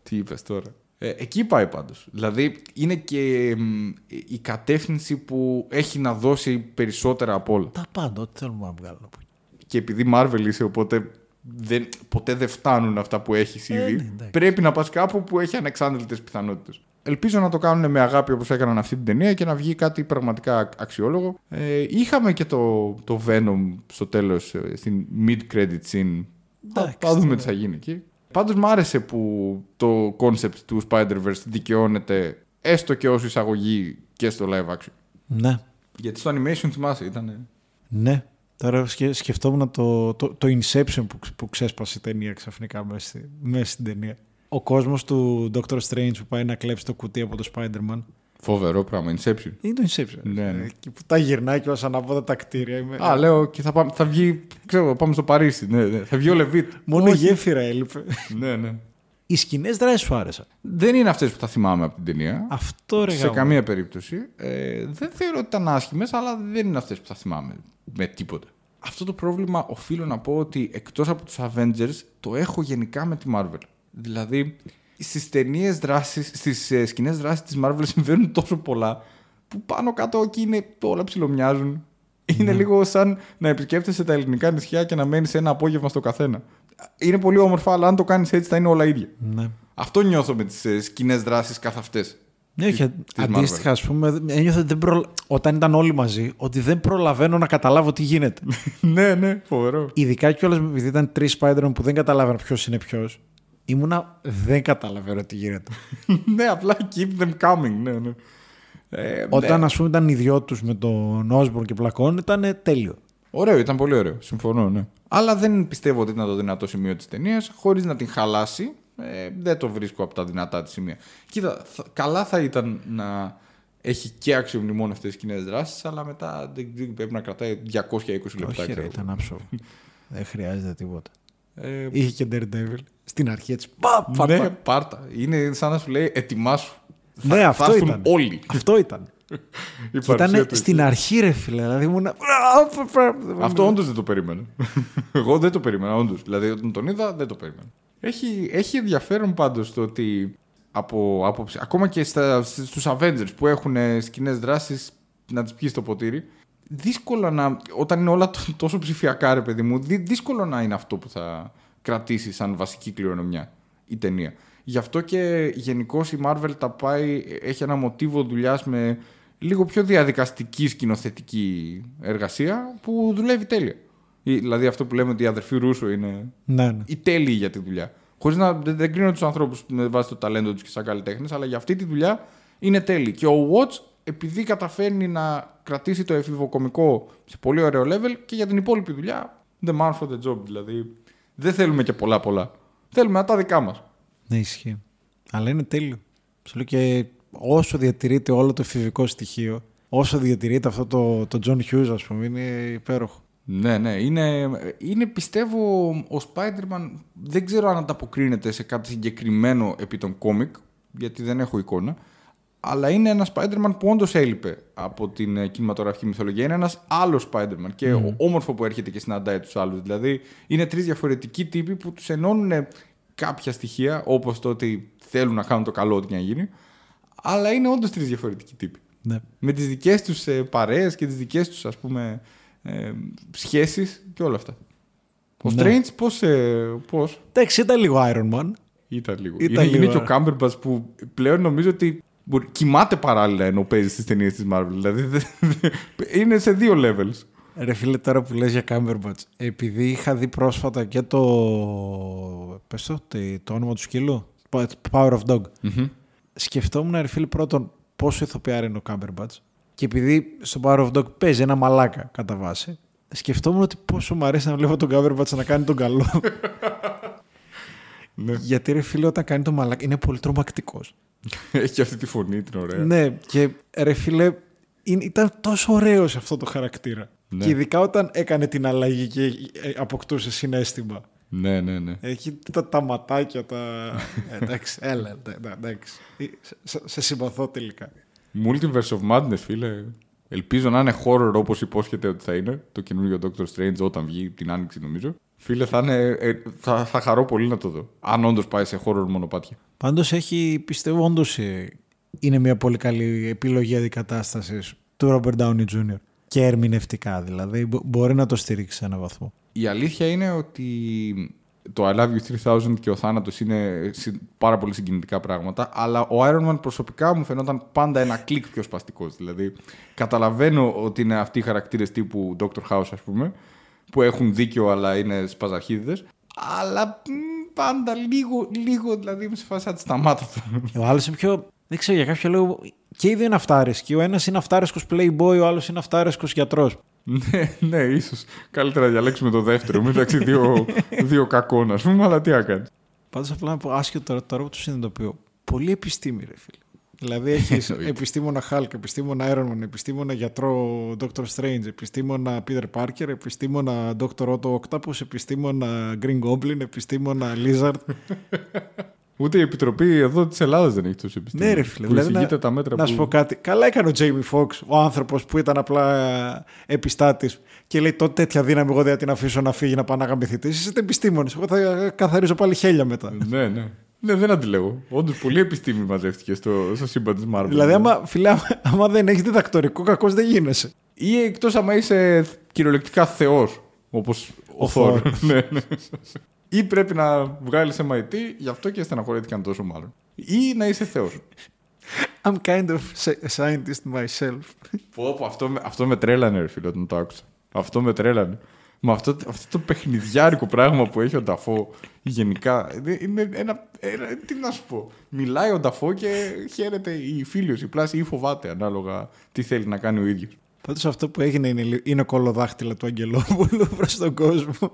Τι είπες τώρα; Ε, εκεί πάει πάντως. Δηλαδή είναι και μ, η κατεύθυνση που έχει να δώσει περισσότερα από όλα. Τα πάντα, ό,τι θέλουμε να βγάλουμε. από εκεί. Και επειδή Marvel είσαι, οπότε δεν, ποτέ δεν φτάνουν αυτά που έχεις ήδη. Ε, ναι, εντάξει. πρέπει να πας κάπου που έχει ανεξάντλητες πιθανότητες. Ελπίζω να το κάνουν με αγάπη όπως έκαναν αυτή την ταινία και να βγει κάτι πραγματικά αξιόλογο. Ε, είχαμε και το, το Venom στο τέλος, στην mid-credit scene. Θα, Εντάξει, θα δούμε ναι. τι θα γίνει εκεί. Πάντως μ' άρεσε που το concept του Spider-Verse δικαιώνεται έστω και ως εισαγωγή και στο live action. Ναι, Γιατί στο animation θυμάσαι, ήταν. ναι. Τώρα σκε, σκεφτόμουν το, το, το Inception που, ξ- που ξέσπασε η ταινία ξαφνικά μέσα, στη- μέσα στην ταινία. Ο κόσμος του Doctor Strange που πάει να κλέψει το κουτί από το Spider-Man. Φοβερό πράγμα, Inception. Είναι το Inception. Ναι, ναι. Εκεί που τα γυρνάει και ως ανάποδα τα κτίρια. Είμαι... Α, λέω και θα, πάμε, θα βγει. Ξέρω, πάμε στο Παρίσι. Ναι, ναι. Θα βγει ο Λεβίτ. Μόνο η Όχι. γέφυρα έλειπε. ναι, ναι. Οι σκηνές δράσεις σου άρεσαν; Δεν είναι αυτές που θα θυμάμαι από την ταινία. Αυτό ρε σε γάμο. καμία περίπτωση. Ε, δεν θεωρώ ότι ήταν άσχημες, αλλά δεν είναι αυτές που θα θυμάμαι με τίποτα. Αυτό το πρόβλημα οφείλω να πω ότι εκτός από τους Avengers το έχω γενικά με τη Marvel. Δηλαδή, στις ταινίες δράσης, στις ε, σκηνές δράσης της Marvel συμβαίνουν τόσο πολλά που πάνω κάτω εκεί είναι, όλα ψιλομοιάζουν. Είναι λίγο σαν να επισκέφτεσαι τα ελληνικά νησιά και να μένεις ένα απόγευμα στο καθένα. Είναι πολύ όμορφα, αλλά αν το κάνεις έτσι θα είναι όλα ίδια. Ναι. Αυτό νιώθω με τις ε, σκηνές δράσης καθ' αυτές. Ναι, όχι, της- της αντίστοιχα, ας πούμε, ένιωθα ότι δεν προλα... όταν ήταν όλοι μαζί, ότι δεν προλαβαίνω να καταλάβω τι γίνεται. ναι, ναι, φοβερό. Ειδικά κιόλας επειδή ήταν τρεις Spider-Man που δεν καταλάβαινα ποιος είναι ποιος, ήμουνα δεν καταλαβαίνω τι γίνεται. ναι, απλά keep them coming. Ναι, ναι. Ε, Όταν ναι. ας πούμε ήταν οι δυο τους με τον Όσμπορν και πλακών, ήταν τέλειο. Ωραίο, ήταν πολύ ωραίο. Συμφωνώ, ναι. Αλλά δεν πιστεύω ότι ήταν το δυνατό σημείο της ταινίας. Χωρίς να την χαλάσει, ε, δεν το βρίσκω από τα δυνατά της σημεία. Κοίτα, θα- καλά θα ήταν να έχει και αξιομνημόνευτες κοινές δράσεις, αλλά μετά δεν, δεν πρέπει να κρατάει 220 λεπτά. Όχι, ρε, ξέρω. ήταν άψογο. δεν χρειάζεται τίποτα. Ε, Είχε και Daredevil στην αρχή έτσι. Πα, πα, ναι, πα. πάρτα. Είναι σαν να σου λέει ετοιμάσου. Ναι, θα, αυτό θα έρθουν ήταν. όλοι. Αυτό ήταν. Η Και παρουσία ήταν του στην αρχή, ρε φίλε. Δηλαδή ήμουν. Αυτό όντως δεν το περίμενα. Εγώ δεν το περίμενα, όντως. Δηλαδή, όταν τον είδα, δεν το περίμενα. Έχει, έχει ενδιαφέρον πάντως το ότι από άποψη, ακόμα και στα, στους Avengers που έχουν σκηνές δράσεις να τις πιεις στο ποτήρι, δύσκολο να, όταν είναι όλα τ- τόσο ψηφιακά, ρε παιδί μου, δύ- δύσκολο να είναι αυτό που θα κρατήσεις σαν βασική κληρονομιά η ταινία. Γι' αυτό και γενικώς η Marvel τα πάει, έχει ένα μοτίβο δουλειάς με λίγο πιο διαδικαστική σκηνοθετική εργασία που δουλεύει τέλεια. Ή- Δηλαδή αυτό που λέμε ότι η αδερφή Ρούσο είναι Ναι, ναι. οι τέλειοι για τη δουλειά. Χωρίς να δεν, δεν κρίνω τους ανθρώπους με βάση το ταλέντο τους και σαν καλλιτέχνες, αλλά για αυτή τη δουλειά είναι τέλειοι. Και ο Watch, επειδή καταφέρνει να κρατήσει το εφηβοκομικό σε πολύ ωραίο level και για την υπόλοιπη δουλειά, the man for the job. Δηλαδή δεν θέλουμε και πολλά πολλά. Θέλουμε τα δικά μας. Ναι, ισχύει. Αλλά είναι τέλειο. Σου λέω και όσο διατηρείται όλο το εφηβικό στοιχείο, όσο διατηρείται αυτό το, το John Hughes, ας πούμε, είναι υπέροχο. Ναι, ναι. Είναι, είναι πιστεύω ο Spider-Man δεν ξέρω αν ανταποκρίνεται σε κάτι συγκεκριμένο επί των κόμικ, γιατί δεν έχω εικόνα. Αλλά είναι ένας Spider-Man που όντως έλειπε από την ε, κινηματογραφική μυθολογία. Είναι ένας άλλος Spider-Man και Mm. όμορφο που έρχεται και συναντάει τους άλλους. Δηλαδή είναι τρεις διαφορετικοί τύποι που τους ενώνουν κάποια στοιχεία, όπως το ότι θέλουν να κάνουν το καλό, ό,τι και να γίνει. Αλλά είναι όντως τρεις διαφορετικοί τύποι Ναι. με τις δικές τους ε, παρέες και τις δικές τους ας πούμε ε, σχέσεις και όλα αυτά. Ο Ναι. Strange πώς, ε, πώς; Εντάξει, ήταν λίγο Iron Man. ήταν λίγο. Ήταν είναι, λίγο, είναι και ο ε. Cumberbatch που πλέον νομίζω ότι μπορεί- κοιμάται παράλληλα ενώ παίζει στις ταινίες της Marvel. Δηλαδή δεν- δεν- είναι σε δύο levels. Ρε φίλε, τώρα που λες για Cumberbatch, επειδή είχα δει πρόσφατα και το... Πες το, το, το όνομα του σκύλου. Power of Dog. Σκεφτόμουν, ρε φίλε, πρώτον πόσο ηθοποιάρα είναι ο Cumberbatch και επειδή στο Power of Dog παίζει ένα μαλάκα κατά βάση, σκεφτόμουν ότι πόσο μου αρέσει να βλέπω τον Cumberbatch να κάνει τον καλό. Ναι. Γιατί ρε φίλε, όταν κάνει τον μαλάκα είναι πολύ τρομακτικός. Έχει αυτή τη φωνή την ωραία. Ναι, και ρε φίλε, είναι- ήταν τόσο ωραίος σε αυτό το χαρακτήρα. Ναι. Και ειδικά όταν έκανε την αλλαγή και ε, αποκτούσε συνέστημα. ναι, ναι. ναι. Έχει τα, τα ματάκια, τα. Ε, εντάξει, έλα, εντα- εντα- εντάξει. Ε, Σε, σε συμπαθώ τελικά. Multiverse of Madness, φίλε. Ελπίζω να είναι horror όπως υπόσχεται ότι θα είναι το καινούριο Doctor Strange όταν βγει την άνοιξη, νομίζω. Φίλε, θα, είναι, ε, θα, θα χαρώ πολύ να το δω. Αν όντως πάει σε horror μονοπάτια. Πάντως έχει, πιστεύω, όντως είναι μια πολύ καλή επιλογή αντικατάστασης του Robert Downey Jr. Και ερμηνευτικά δηλαδή. Μπο- Μπορεί να το στηρίξει σε έναν βαθμό. Η αλήθεια είναι ότι το I Love You 3000 και ο θάνατος είναι συ- πάρα πολύ συγκινητικά πράγματα, αλλά ο Iron Man προσωπικά μου φαινόταν πάντα ένα κλικ πιο σπαστικός. Δηλαδή, καταλαβαίνω ότι είναι αυτοί οι χαρακτήρες τύπου Dr. House, ας πούμε, που έχουν δίκιο αλλά είναι σπαζαχίδιδες, αλλά μ, πάντα λίγο, λίγο, δηλαδή είμαι σε φάση σαν τη σταμάτα. Ο άλλος είναι πιο. Δεν ξέρω για κάποιο λόγο. Και οι δύο είναι αυτάρεσκοι. Ο ένας είναι αυτάρεσκος playboy, ο άλλος είναι αυτάρεσκος γιατρός. ναι, ναι, ίσως. Καλύτερα να διαλέξουμε το δεύτερο μεταξύ δύο, δύο κακών, ας πούμε, αλλά τι να κάνεις. Πάντως απλά να πω άσχετο τώρα, τώρα που το συνειδητοποιώ. Πολύ επιστήμη, ρε φίλε. Δηλαδή έχεις Εννοείται. επιστήμονα Hulk, επιστήμονα Iron Man, επιστήμονα γιατρό Doctor Strange, επιστήμονα Peter Parker, επιστήμονα Dr. Otto Octopus, επιστήμονα Green Goblin, επιστήμονα Lizard. Ούτε η Επιτροπή εδώ της Ελλάδας δεν έχει τόσο επιστήμη. ναι, ρε φίλε. Που Δηλαδή, εισηγείται να, τα μέτρα να που... σου πω κάτι. Καλά έκανε ο Jamie Foxx, ο άνθρωπος που ήταν απλά επιστάτης και λέει τότε τέτοια δύναμη εγώ δεν θα την αφήσω να φύγει να πάει να γαμπηθείτε. Εσείς είστε επιστήμονες. Εγώ θα καθαρίζω πάλι χέλια μετά. ναι, ναι. Ναι, δεν αντιλέγω. Όντως πολύ επιστήμη μαζεύτηκε στο, στο σύμπαν της Marvel. δηλαδή, άμα, φίλε, άμα, άμα δεν έχεις διδακτορικό, κακός δεν γίνεσαι. Ή εκτός άμα είσαι κυριολεκτικά θεός, όπως ο, Ο Θόρ. Θόρ. ναι, ναι. Ή πρέπει να βγάλεις MIT, γι' αυτό και στεναχωρήθηκαν τόσο μάλλον. Ή να είσαι θεός. I'm kind of sci- scientist myself. Πω, πω, αυτό, με- αυτό με τρέλανε, ρε φίλε, όταν το άκουσα. Αυτό με τρέλανε. Μα αυτό, αυτό το παιχνιδιάρικο πράγμα που έχει ο Νταφό γενικά είναι- είναι ένα, ένα. Τι να σου πω. Μιλάει ο Νταφό και χαίρεται η φίλος, η πλάση ή φοβάται ανάλογα τι θέλει να κάνει ο ίδιος. Πάντως αυτό που έγινε είναι, λι- είναι κολοδάχτυλα του Αγγελόπουλου προς τον κόσμο.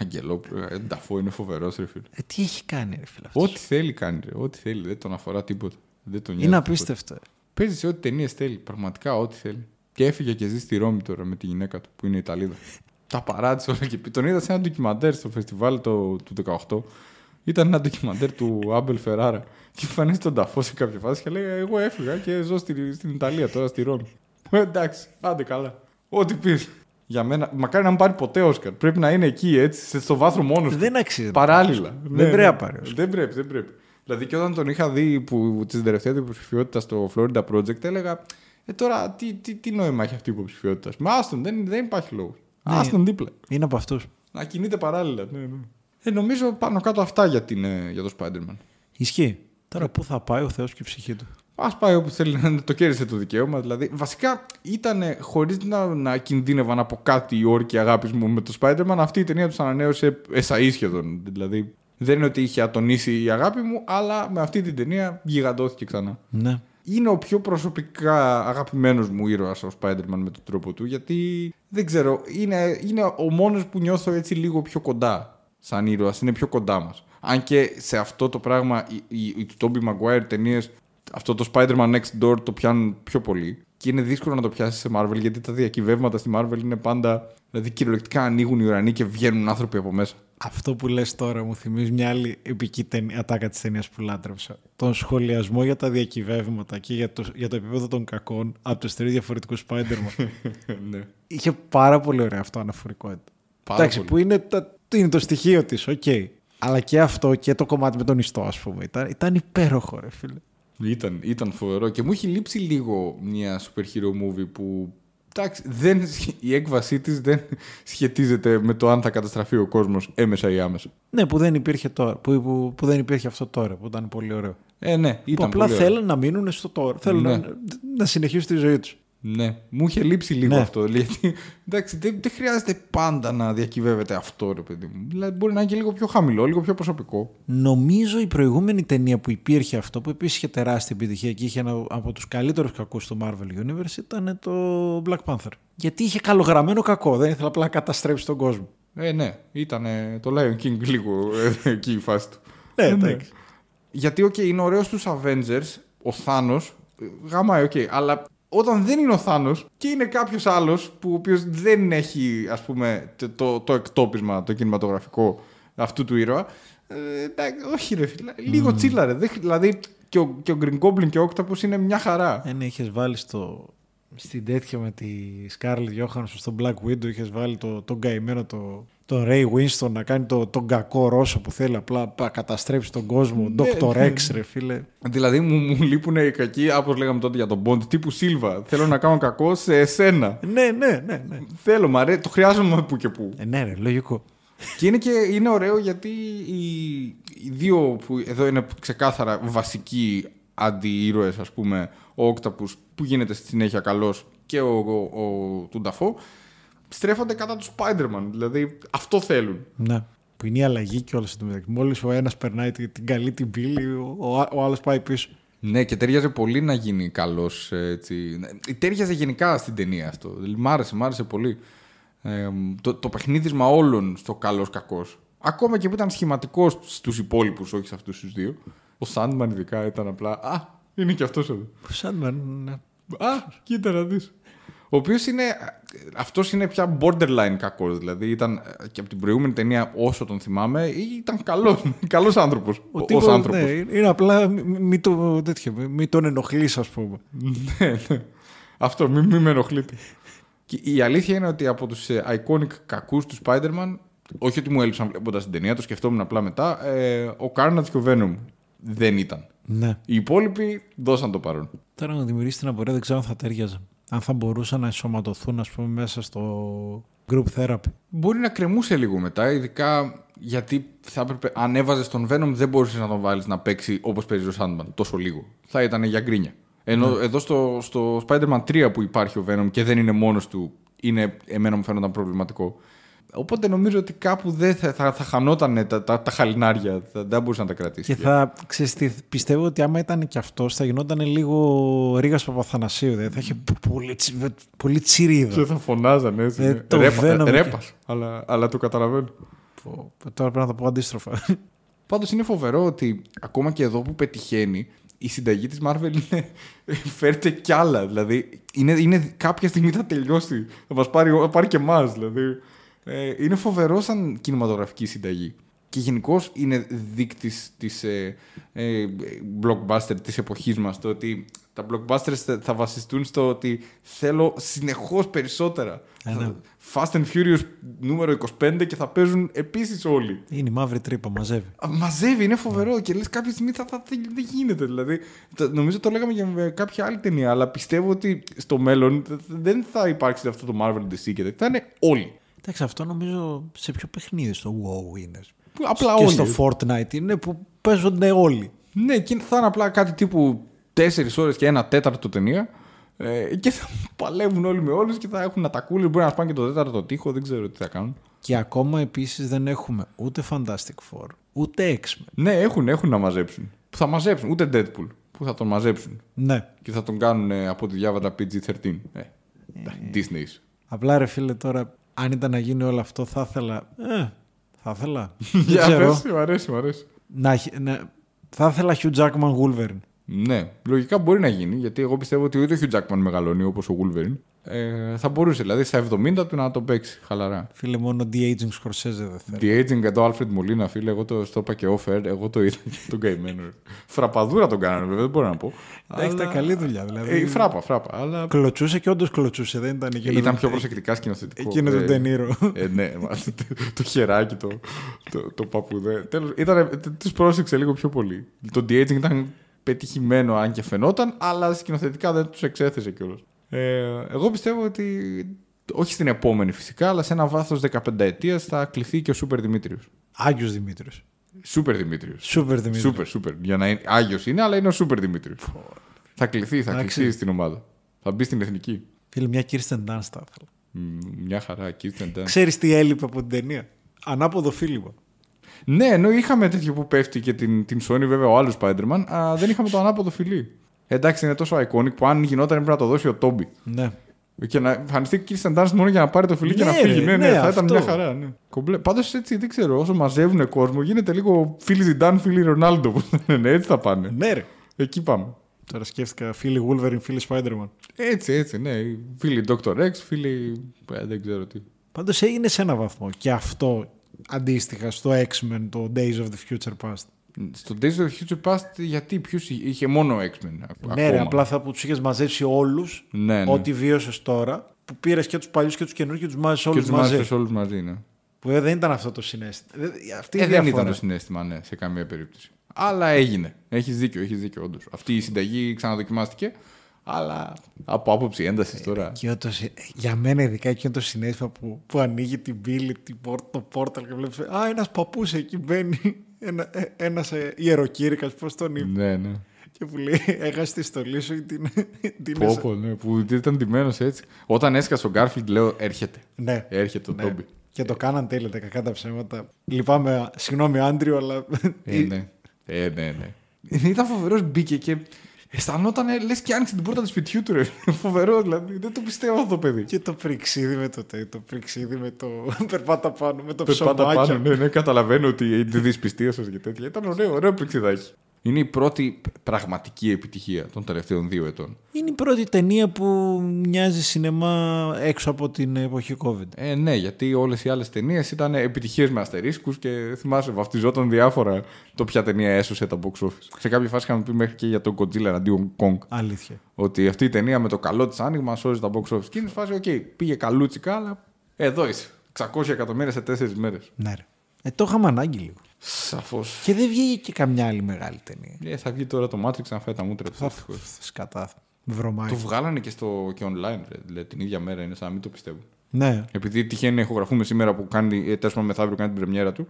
Αγγελόπουλο, ε, Νταφό είναι φοβερός, ρε φίλε. Ε, τι έχει κάνει, ρε φίλε. αυτός; Ό,τι θέλει κάνει, ρε. Ό,τι θέλει. Δεν τον αφορά τίποτα. Δεν τον νοιάζει Είναι τίποτα. απίστευτο. Παίζει σε ό,τι ταινίες θέλει. Πραγματικά ό,τι θέλει. Και έφυγε και ζει στη Ρώμη τώρα με τη γυναίκα του που είναι Ιταλίδα. Τα παράτησε όλα και πει- τον είδα σε ένα ντοκιμαντέρ στο φεστιβάλ το, του 18. Ήταν ένα ντοκιμαντέρ του Άμπελ Φεράρα. Και εμφανίζει τον Ταφό σε κάποια φάση και λέει: Εγώ έφυγα και ζω στη, στην Ιταλία τώρα, στη Ρώμη. Ε, εντάξει, άντε καλά. Ό,τι πεις. Για μένα, μακάρι να μην πάρει ποτέ Όσκαρ. Πρέπει να είναι εκεί, έτσι, σε- στο βάθρο μόνος του. Δεν αξίζει. Παράλληλα. Δεν πρέπει να πάρει Όσκαρ. Δεν πρέπει, δεν πρέπει. Δηλαδή και όταν τον είχα δει που της τελευταία του υποψηφιότητας στο Florida Project, έλεγα Ε, τώρα τι, τι, τι νόημα έχει αυτή η υποψηφιότητας. Μα άστον, δεν, δεν υπάρχει λόγος. Ναι. Άστον δίπλα. Είναι από αυτούς. Να κινείται παράλληλα. Ναι, ναι. Ε, νομίζω πάνω κάτω αυτά για, την, ε, για το Spider-Man. Ισχύει. Τώρα πού θα πάει ο Θεός και η ψυχή του. Α πάει όπου θέλει να το κέρδισε το δικαίωμα. Δηλαδή, βασικά ήταν χωρίς να, να κινδύνευαν από κάτι οι όρκοι αγάπης μου με το Spider-Man. Αυτή η ταινία τους ανανέωσε εσαί σχεδόν. Δηλαδή, δεν είναι ότι είχε ατονίσει η αγάπη μου, αλλά με αυτή την ταινία γιγαντώθηκε ξανά. Ναι. Είναι ο πιο προσωπικά αγαπημένος μου ήρωας ο Spider-Man με τον τρόπο του, γιατί δεν ξέρω, είναι, είναι ο μόνος που νιώθω έτσι λίγο πιο κοντά σαν ήρωας, είναι πιο κοντά μας. Αν και σε αυτό το πράγμα οι, οι, οι του Tobey Maguire ταινίες, αυτό το Spider-Man Next Door το πιάνουν πιο πολύ. Και είναι δύσκολο να το πιάσεις σε Marvel γιατί τα διακυβεύματα στη Marvel είναι πάντα. Δηλαδή κυριολεκτικά ανοίγουν οι ουρανοί και βγαίνουν άνθρωποι από μέσα. Αυτό που λες τώρα μου θυμίζει μια άλλη επική ταινία, ατάκα της ταινίας που λάτρεψα. Τον σχολιασμό για τα διακυβεύματα και για το, για το επίπεδο των κακών από τους τρεις διαφορετικούς Spider-Man. ναι. Είχε πάρα πολύ ωραία αυτό αναφορικότητα. Πάρα Εντάξει, πολύ. που είναι, τα, είναι το στοιχείο της, οκ. Αλλά και αυτό και το κομμάτι με τον ιστό, ας πούμε. Ήταν, ήταν υπέροχο, ρε φίλε. Ήταν, ήταν φοβερό και μου έχει λείψει λίγο μια super hero movie που εντάξει, δεν, η έκβασή της δεν σχετίζεται με το αν θα καταστραφεί ο κόσμος έμεσα ή άμεσα. Ναι, που δεν υπήρχε τώρα. Που, που, που δεν υπήρχε αυτό τώρα, που ήταν πολύ ωραίο. Ε, ναι, Που ήταν απλά πολύ ωραίο. θέλουν να μείνουν στο τώρα. Θέλουν Ναι. να, να συνεχίσουν τη ζωή τους. Ναι, μου είχε λείψει λίγο Ναι. αυτό. Γιατί εντάξει, δεν, δεν χρειάζεται πάντα να διακυβεύεται αυτό, ρε παιδί μου. Δηλαδή μπορεί να είναι και λίγο πιο χαμηλό, λίγο πιο προσωπικό. Νομίζω η προηγούμενη ταινία που υπήρχε αυτό, που επίσης είχε τεράστια επιτυχία και είχε ένα από τους καλύτερους κακούς του Marvel Universe, ήταν το Black Panther. Γιατί είχε καλογραμμένο κακό, δεν ήθελε απλά να καταστρέψει τον κόσμο. Ε, ναι, ήταν το Lion King λίγο ε, εκεί η φάση του. Ναι, Ε, εντάξει. Γιατί, οκ, είναι ωραίος στους Avengers, ο Θάνος. Γαμάει, οκ, αλλά όταν δεν είναι ο Θάνος και είναι κάποιος άλλος που ο οποίος δεν έχει, ας πούμε, το, το, το εκτόπισμα, το κινηματογραφικό αυτού του ήρωα. Ε, εντάξει, όχι, ρε φίλε, λίγο Mm. chill-α, ρε. Δεν χρ- δηλαδή και ο, και ο Green Goblin και ο Octopus είναι μια χαρά. Ε, ναι, είχες βάλει στο, στην τέτοια με τη Scarlett Johansson στο Black Widow, είχες βάλει το, τον καημένο το, τον Ray Winston να κάνει το, τον κακό Ρώσο που θέλει απλά να καταστρέψει τον κόσμο. Ναι, Dr. ναι. X, ρε φίλε. Δηλαδή μου, μου λείπουν οι κακοί, όπως λέγαμε τότε για τον Bond, τύπου Σίλβα. Θέλω να κάνω κακό σε εσένα. Ναι, ναι, ναι. ναι. Θέλω, μ' αρέσει, το χρειάζομαι που και που. Ε, ναι, ρε, λογικό. Και είναι, και είναι ωραίο γιατί οι, οι δύο που εδώ είναι ξεκάθαρα βασικοί αντιήρωες ας πούμε ο Octopus που γίνεται στη συνέχεια καλός και ο, ο, ο Τουνταφό στρέφονται κατά του Spider-Man δηλαδή αυτό θέλουν Ναι. Που είναι η αλλαγή και όλα στο μεταξύ. Μόλις ο ένας περνάει την, την καλή την πύλη, ο, ο, ο άλλος πάει πίσω. ναι και τέριαζε πολύ να γίνει καλός έτσι. Ε, τέριαζε γενικά στην ταινία αυτό δηλαδή, μ' άρεσε, μ' άρεσε πολύ ε, το, το παιχνίδισμα όλων στο καλός κακός ακόμα και που ήταν σχηματικός στους υπόλοιπους όχι σε αυτούς τους δύο ο Sandman ειδικά ήταν απλά α είναι και αυτός εδώ Σαν με. ναι. Α, κοίτα να δεις. Ο οποίος είναι. Αυτός είναι πια borderline κακός. Δηλαδή ήταν ε, και από την προηγούμενη ταινία, όσο τον θυμάμαι, ήταν καλός καλός άνθρωπος. Ο Ω τύπος, άνθρωπος. ναι, είναι απλά μη, μη το, τέτοιο, μη, μη τον ενοχλείς, ας πούμε. ναι, ναι. Αυτό, μην μη με ενοχλείτε. Και η αλήθεια είναι ότι από τους iconic κακούς του Spider-Man, όχι ότι μου έλειψαν βλέποντας την ταινία, το σκεφτόμουν απλά μετά, ε, ο Carnage και ο Venom δεν ήταν. Ναι. Οι υπόλοιποι δώσαν το παρόν. Τώρα να δημιουργήσει την απορία δεν ξέρω αν θα τέριαζαν. Αν θα μπορούσαν να ενσωματωθούν, ας πούμε, μέσα στο group therapy. Μπορεί να κρεμούσε λίγο μετά, ειδικά γιατί θα έπρεπε, αν έβαζες τον Venom, δεν μπορούσες να τον βάλεις να παίξει όπως παίζει ο Sandman τόσο λίγο. Θα ήταν για γκρίνια. Ενώ Ναι. εδώ στο, στο Spider-Man 3 που υπάρχει ο Venom και δεν είναι μόνος του, είναι, εμένα μου φαίνονταν προβληματικό. Οπότε νομίζω ότι κάπου δεν θα, θα, θα χανόταν τα, τα, τα χαλινάρια, θα, δεν μπορούσε να τα κρατήσει. Και θα ξέρεις τι, πιστεύω ότι άμα ήταν και αυτό, θα γινόταν λίγο Ρίγα Παπαθανασίου. Δηλαδή θα είχε πολύ, τσι- πολύ τσιρίδα. Και θα φωνάζανε έτσι. Ε, ναι. το Ρέπα- Venom ρέπας, αλλά, αλλά το καταλαβαίνω. Πω, Τώρα πρέπει να το πω αντίστροφα. Πάντως είναι φοβερό ότι ακόμα και εδώ που πετυχαίνει, η συνταγή της Marvel είναι φέρτε κι άλλα. Δηλαδή, είναι, είναι κάποια στιγμή θα τελειώσει. Θα μας πάρει, θα πάρει και εμάς, δηλαδή. Ε, είναι φοβερό σαν κινηματογραφική συνταγή. Και γενικώς είναι δείκτης της ε, ε, blockbuster της εποχής μας. Το ότι τα blockbusters θα, θα βασιστούν στο ότι θέλω συνεχώς περισσότερα. Ε, ναι. Fast and Furious νούμερο 25 και θα παίζουν επίσης όλοι. Είναι η μαύρη τρύπα, μαζεύει. Α, Μαζεύει, είναι φοβερό και λες κάποια στιγμή θα, θα, θα- δεν γίνεται. Δηλαδή, το- νομίζω το λέγαμε και με κάποια άλλη ταινία, αλλά πιστεύω ότι στο μέλλον δεν θα υπάρξει αυτό το Marvel DC και τέτοια. Θα είναι όλοι. Εντάξει, αυτό νομίζω σε ποιο παιχνίδι, στο WoW είναι. Που Απλά και όλοι. στο Fortnite είναι που παίζονται όλοι. Ναι, και θα είναι απλά κάτι τύπου 4 ώρες και ένα τέταρτο ταινία. Ε, και θα παλεύουν όλοι με όλους και θα έχουν ατακούλες. Μπορεί να σπάνε και το τέταρτο τείχο, δεν ξέρω τι θα κάνουν. Και ακόμα επίσης δεν έχουμε ούτε Fantastic Four, ούτε X-Men. Ναι, έχουν, έχουν να μαζέψουν. Που θα μαζέψουν, ούτε Deadpool. Που θα τον μαζέψουν. Ναι. Και θα τον κάνουν ε, από τη διάβατα PG-13. Ε, Disneyς. Απλά ρε φίλε τώρα, αν ήταν να γίνει όλο αυτό θα ήθελα... Ε, θα ήθελα. δεν Για ξέρω. πες, μ' αρέσει, μ' αρέσει. Να, έχει- να, θα ήθελα Hugh Jackman Wolverine. Ναι, λογικά μπορεί να γίνει, γιατί εγώ πιστεύω ότι ούτε ο Hugh Jackman μεγαλώνει όπως ο Wolverine. Ε, θα μπορούσε δηλαδή στα 70 του να το παίξει χαλαρά. Φίλε, μόνο de-aging Scorsese δεν θέλω. The aging εδώ, Alfred Molina, φίλε, εγώ το στο είπα και offer, εγώ το είδα και τον καημένο. Φραπαδούρα τον κάνανε, βέβαια, δεν μπορώ να πω. Εντάξει, ήταν καλή δουλειά. Δηλαδή. Ε, φράπα, φράπα. Αλλά Κλωτσούσε και όντως κλωτσούσε, δεν ήταν εκείνο. ήταν το- πιο προσεκτικά σκηνοθετικό. Εκείνο Ε, το τενήρο. Ε, ναι, μα, το, το χεράκι, το, το, το παπουδέ. Τέλος, ήταν, τους πρόσεξε λίγο πιο πολύ. Το de-aging ήταν πετυχημένο αν και φαινόταν, αλλά σκηνοθετικά δεν τους εξέθεσε κιόλας. Ε, εγώ πιστεύω ότι, όχι στην επόμενη φυσικά, αλλά σε ένα βάθος 15 ετίας θα κληθεί και ο Σούπερ Δημήτριος. Άγιος Δημήτριος. Σούπερ Δημήτριος. Σούπερ Δημήτριος. Σούπερ, σούπερ. Για να είναι, Άγιος είναι, αλλά είναι ο Σούπερ Δημήτριος. θα κληθεί, θα Εντάξει. κληθεί στην ομάδα. Θα μπει στην εθνική. Φίλε, μια Kirsten Dunst θα ήθελα. Μ, Μια χαρά, Kirsten Dunst. Ξέρεις τι έλειπε από την ταινία; Ανάποδο φίλημα. Ναι, ενώ είχαμε τέτοιο που πέφτει και την, την Sony, βέβαια, ο άλλος Spider-Man, α, δεν είχαμε το ανάποδο φιλί. Εντάξει, είναι τόσο iconic που αν γινόταν έπρεπε να το δώσει ο Τόμπι. Ναι. Και να εμφανιστεί και η Kirsten Dunst μόνο για να πάρει το φιλί και Ναι, να φύγει. ρε, Ναι, ναι, ναι, θα ήταν αυτό. μια χαρά. Ναι. Κομπλέ. Πάντως έτσι δεν ξέρω, όσο μαζεύουν κόσμο, γίνεται λίγο φίλοι Ζιντάν, φίλοι Ρονάλντο. Που λένε, έτσι θα πάνε. Ναι, ρε. Εκεί πάμε. Τώρα σκέφτηκα φίλοι Wolverine, φίλοι Spider-Man. Έτσι, έτσι, ναι. Φίλοι Dr. X, φίλοι. ε, δεν ξέρω τι. Πάντως έγινε σε ένα βαθμό και αυτό αντίστοιχα στο X-Men, το Days of the Future Past. Στο Days of Future Past, γιατί ποιος είχε μόνο X-Men. α- Ναι, ρε, ακόμα; απλά θα που τους είχες μαζέψει όλους, Ναι, ναι. ό,τι βίωσες τώρα, που πήρες και τους παλιούς και τους καινούριου και τους μάζες Και όλους τους μαζί. μάζεψε όλους μαζί, ναι. Που ε, δεν ήταν αυτό το συνέστημα. Δεν- Αυτή η Ε, δεν διαφορά. ήταν το συνέστημα, ναι, σε καμία περίπτωση. Αλλά έγινε. Έχεις δίκιο, έχεις δίκιο, όντως. Αυτή η συνταγή ξαναδοκιμάστηκε. Αλλά από άποψη έντασης τώρα. Εκείνο το συ- Για μένα, ειδικά εκείνο το συνέστημα που, που ανοίγει την πύλη, την πόρτα, το πόρταλ και βλέπεις. Α, ένας παππούς εκεί μπαίνει. Ένα ένας, ε, ιεροκήρυκας, πώς τον είπε. Ναι, ναι. Και που λέει: Έχασε τη στολή σου ή την. την Πω, πω, ναι, που ήταν ντυμένος έτσι. Όταν έσκασε ο Γκάρφιλντ, λέω έρχεται. Ναι. Έρχεται ο Ναι. Τόμπι. Και το κάναν τέλεια, τα κακά τα ψέματα. Λυπάμαι, συγγνώμη, Άντριο, αλλά. Ε, ναι. Ε, ναι, ναι. Ήταν φοβερός, μπήκε και αισθανόταν λες και άνοιξε την πόρτα του σπιτιού του. Ρε. Φοβερό, δηλαδή. Δεν το πιστεύω αυτό το παιδί. Και το πριξίδι με το τε, το πριξίδι με το περπάτα πάνω, με το Πες πάντα ψωμάκι. πάνω, ναι, ναι, καταλαβαίνω ότι η δυσπιστία σας και τέτοια. Ήταν ωραίο, ωραίο πηξιδάκι. Είναι η πρώτη πραγματική επιτυχία των τελευταίων δύο ετών. Είναι η πρώτη ταινία που μοιάζει σινεμά έξω από την εποχή COVID. Ε, ναι, γιατί όλες οι άλλες ταινίες ήταν επιτυχίες με αστερίσκους και θυμάσαι, βαφτιζόταν διάφορα το ποια ταινία έσωσε τα box office. Σε κάποια φάση είχαμε πει μέχρι και για τον Godzilla αντίον Kong. Αλήθεια. Ότι αυτή η ταινία με το καλό της άνοιγμα σώζει τα box office. Και είναι σε φάση, οκ, πήγε καλούτσικα, αλλά εδώ είσαι. 600 εκατομμύρια σε τέσσερις μέρες. Ναι, ρε. Ε, το είχαμε ανάγκη λίγο. Σαφώς. Και δεν βγήκε και καμιά άλλη μεγάλη ταινία. Ε, θα βγει τώρα το Matrix να φάει τα μούτρα του. Θα σκατά. Βρωμάκι. Το βγάλανε και, στο, και online, ρε. δηλαδή την ίδια μέρα είναι σαν να μην το πιστεύω. Ναι. Επειδή τυχαίνει να ηχογραφούμε σήμερα που κάνει, ε, τέλος πάντων μεθαύριο κάνει την πρεμιέρα του.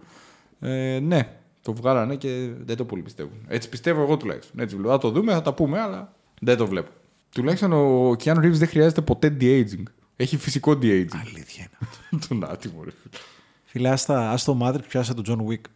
Ε, ναι, το βγάλανε και δεν το πολύ πιστεύω. Έτσι πιστεύω εγώ τουλάχιστον. Έτσι βλέπω. Θα το δούμε, θα τα πούμε, αλλά δεν το βλέπω. Τουλάχιστον ο Keanu Reeves δεν χρειάζεται ποτέ de-aging. Έχει φυσικό de-aging. Αλήθεια είναι. Τον άτιμο, ρε. Φίλε, άστα, ας το Matrix πιάσα τον John Wick.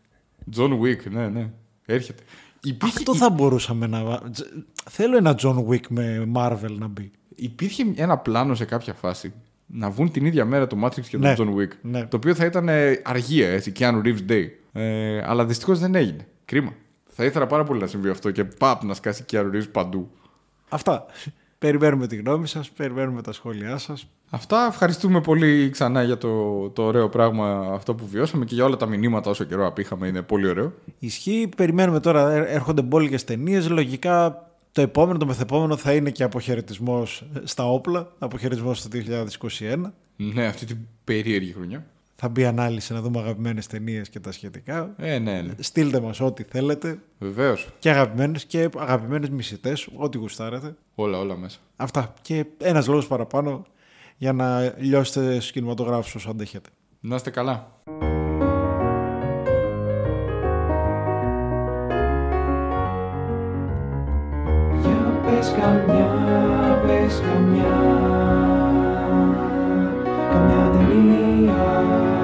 John Wick, ναι, ναι. Έρχεται. Υπήρχε, Αυτό θα μπορούσαμε να... βα- Τζ- Θέλω ένα John Wick με Marvel να μπει. υπήρχε ένα πλάνο σε κάποια φάση να βγουν την ίδια μέρα το Matrix και το Ναι, John Wick. ναι. Το οποίο θα ήταν ε, αργία, έτσι, Keanu Reeves Day. Ε, αλλά δυστυχώς δεν έγινε. Κρίμα. Θα ήθελα πάρα πολύ να συμβεί αυτό και παπ να σκάσει Keanu Reeves παντού. Αυτά. Περιμένουμε τη γνώμη σας, περιμένουμε τα σχόλιά σας. Αυτά. Ευχαριστούμε πολύ ξανά για το, το ωραίο πράγμα αυτό που βιώσαμε και για όλα τα μηνύματα όσο καιρό απήχαμε. Είναι πολύ ωραίο. Ισχύει, περιμένουμε τώρα, ε, έρχονται μπόλικες ταινίες. Λογικά το επόμενο, το μεθεπόμενο θα είναι και αποχαιρετισμός στα όπλα, αποχαιρετισμός το 2021. Ναι, αυτή την περίεργη χρονιά. Θα μπει ανάλυση να δούμε αγαπημένες ταινίες και τα σχετικά. Ε, ναι, ναι. Στείλτε μας ό,τι θέλετε Βεβαίως. και αγαπημένες και αγαπημένες μισητές, ό,τι γουστάρετε. Όλα, όλα μέσα. Αυτά. Και ένας λόγος παραπάνω για να λιώσετε στους κινηματογράφους όσο αντέχετε. Να είστε καλά. Για πες καμιά, πες καμιά Καμιά ταινία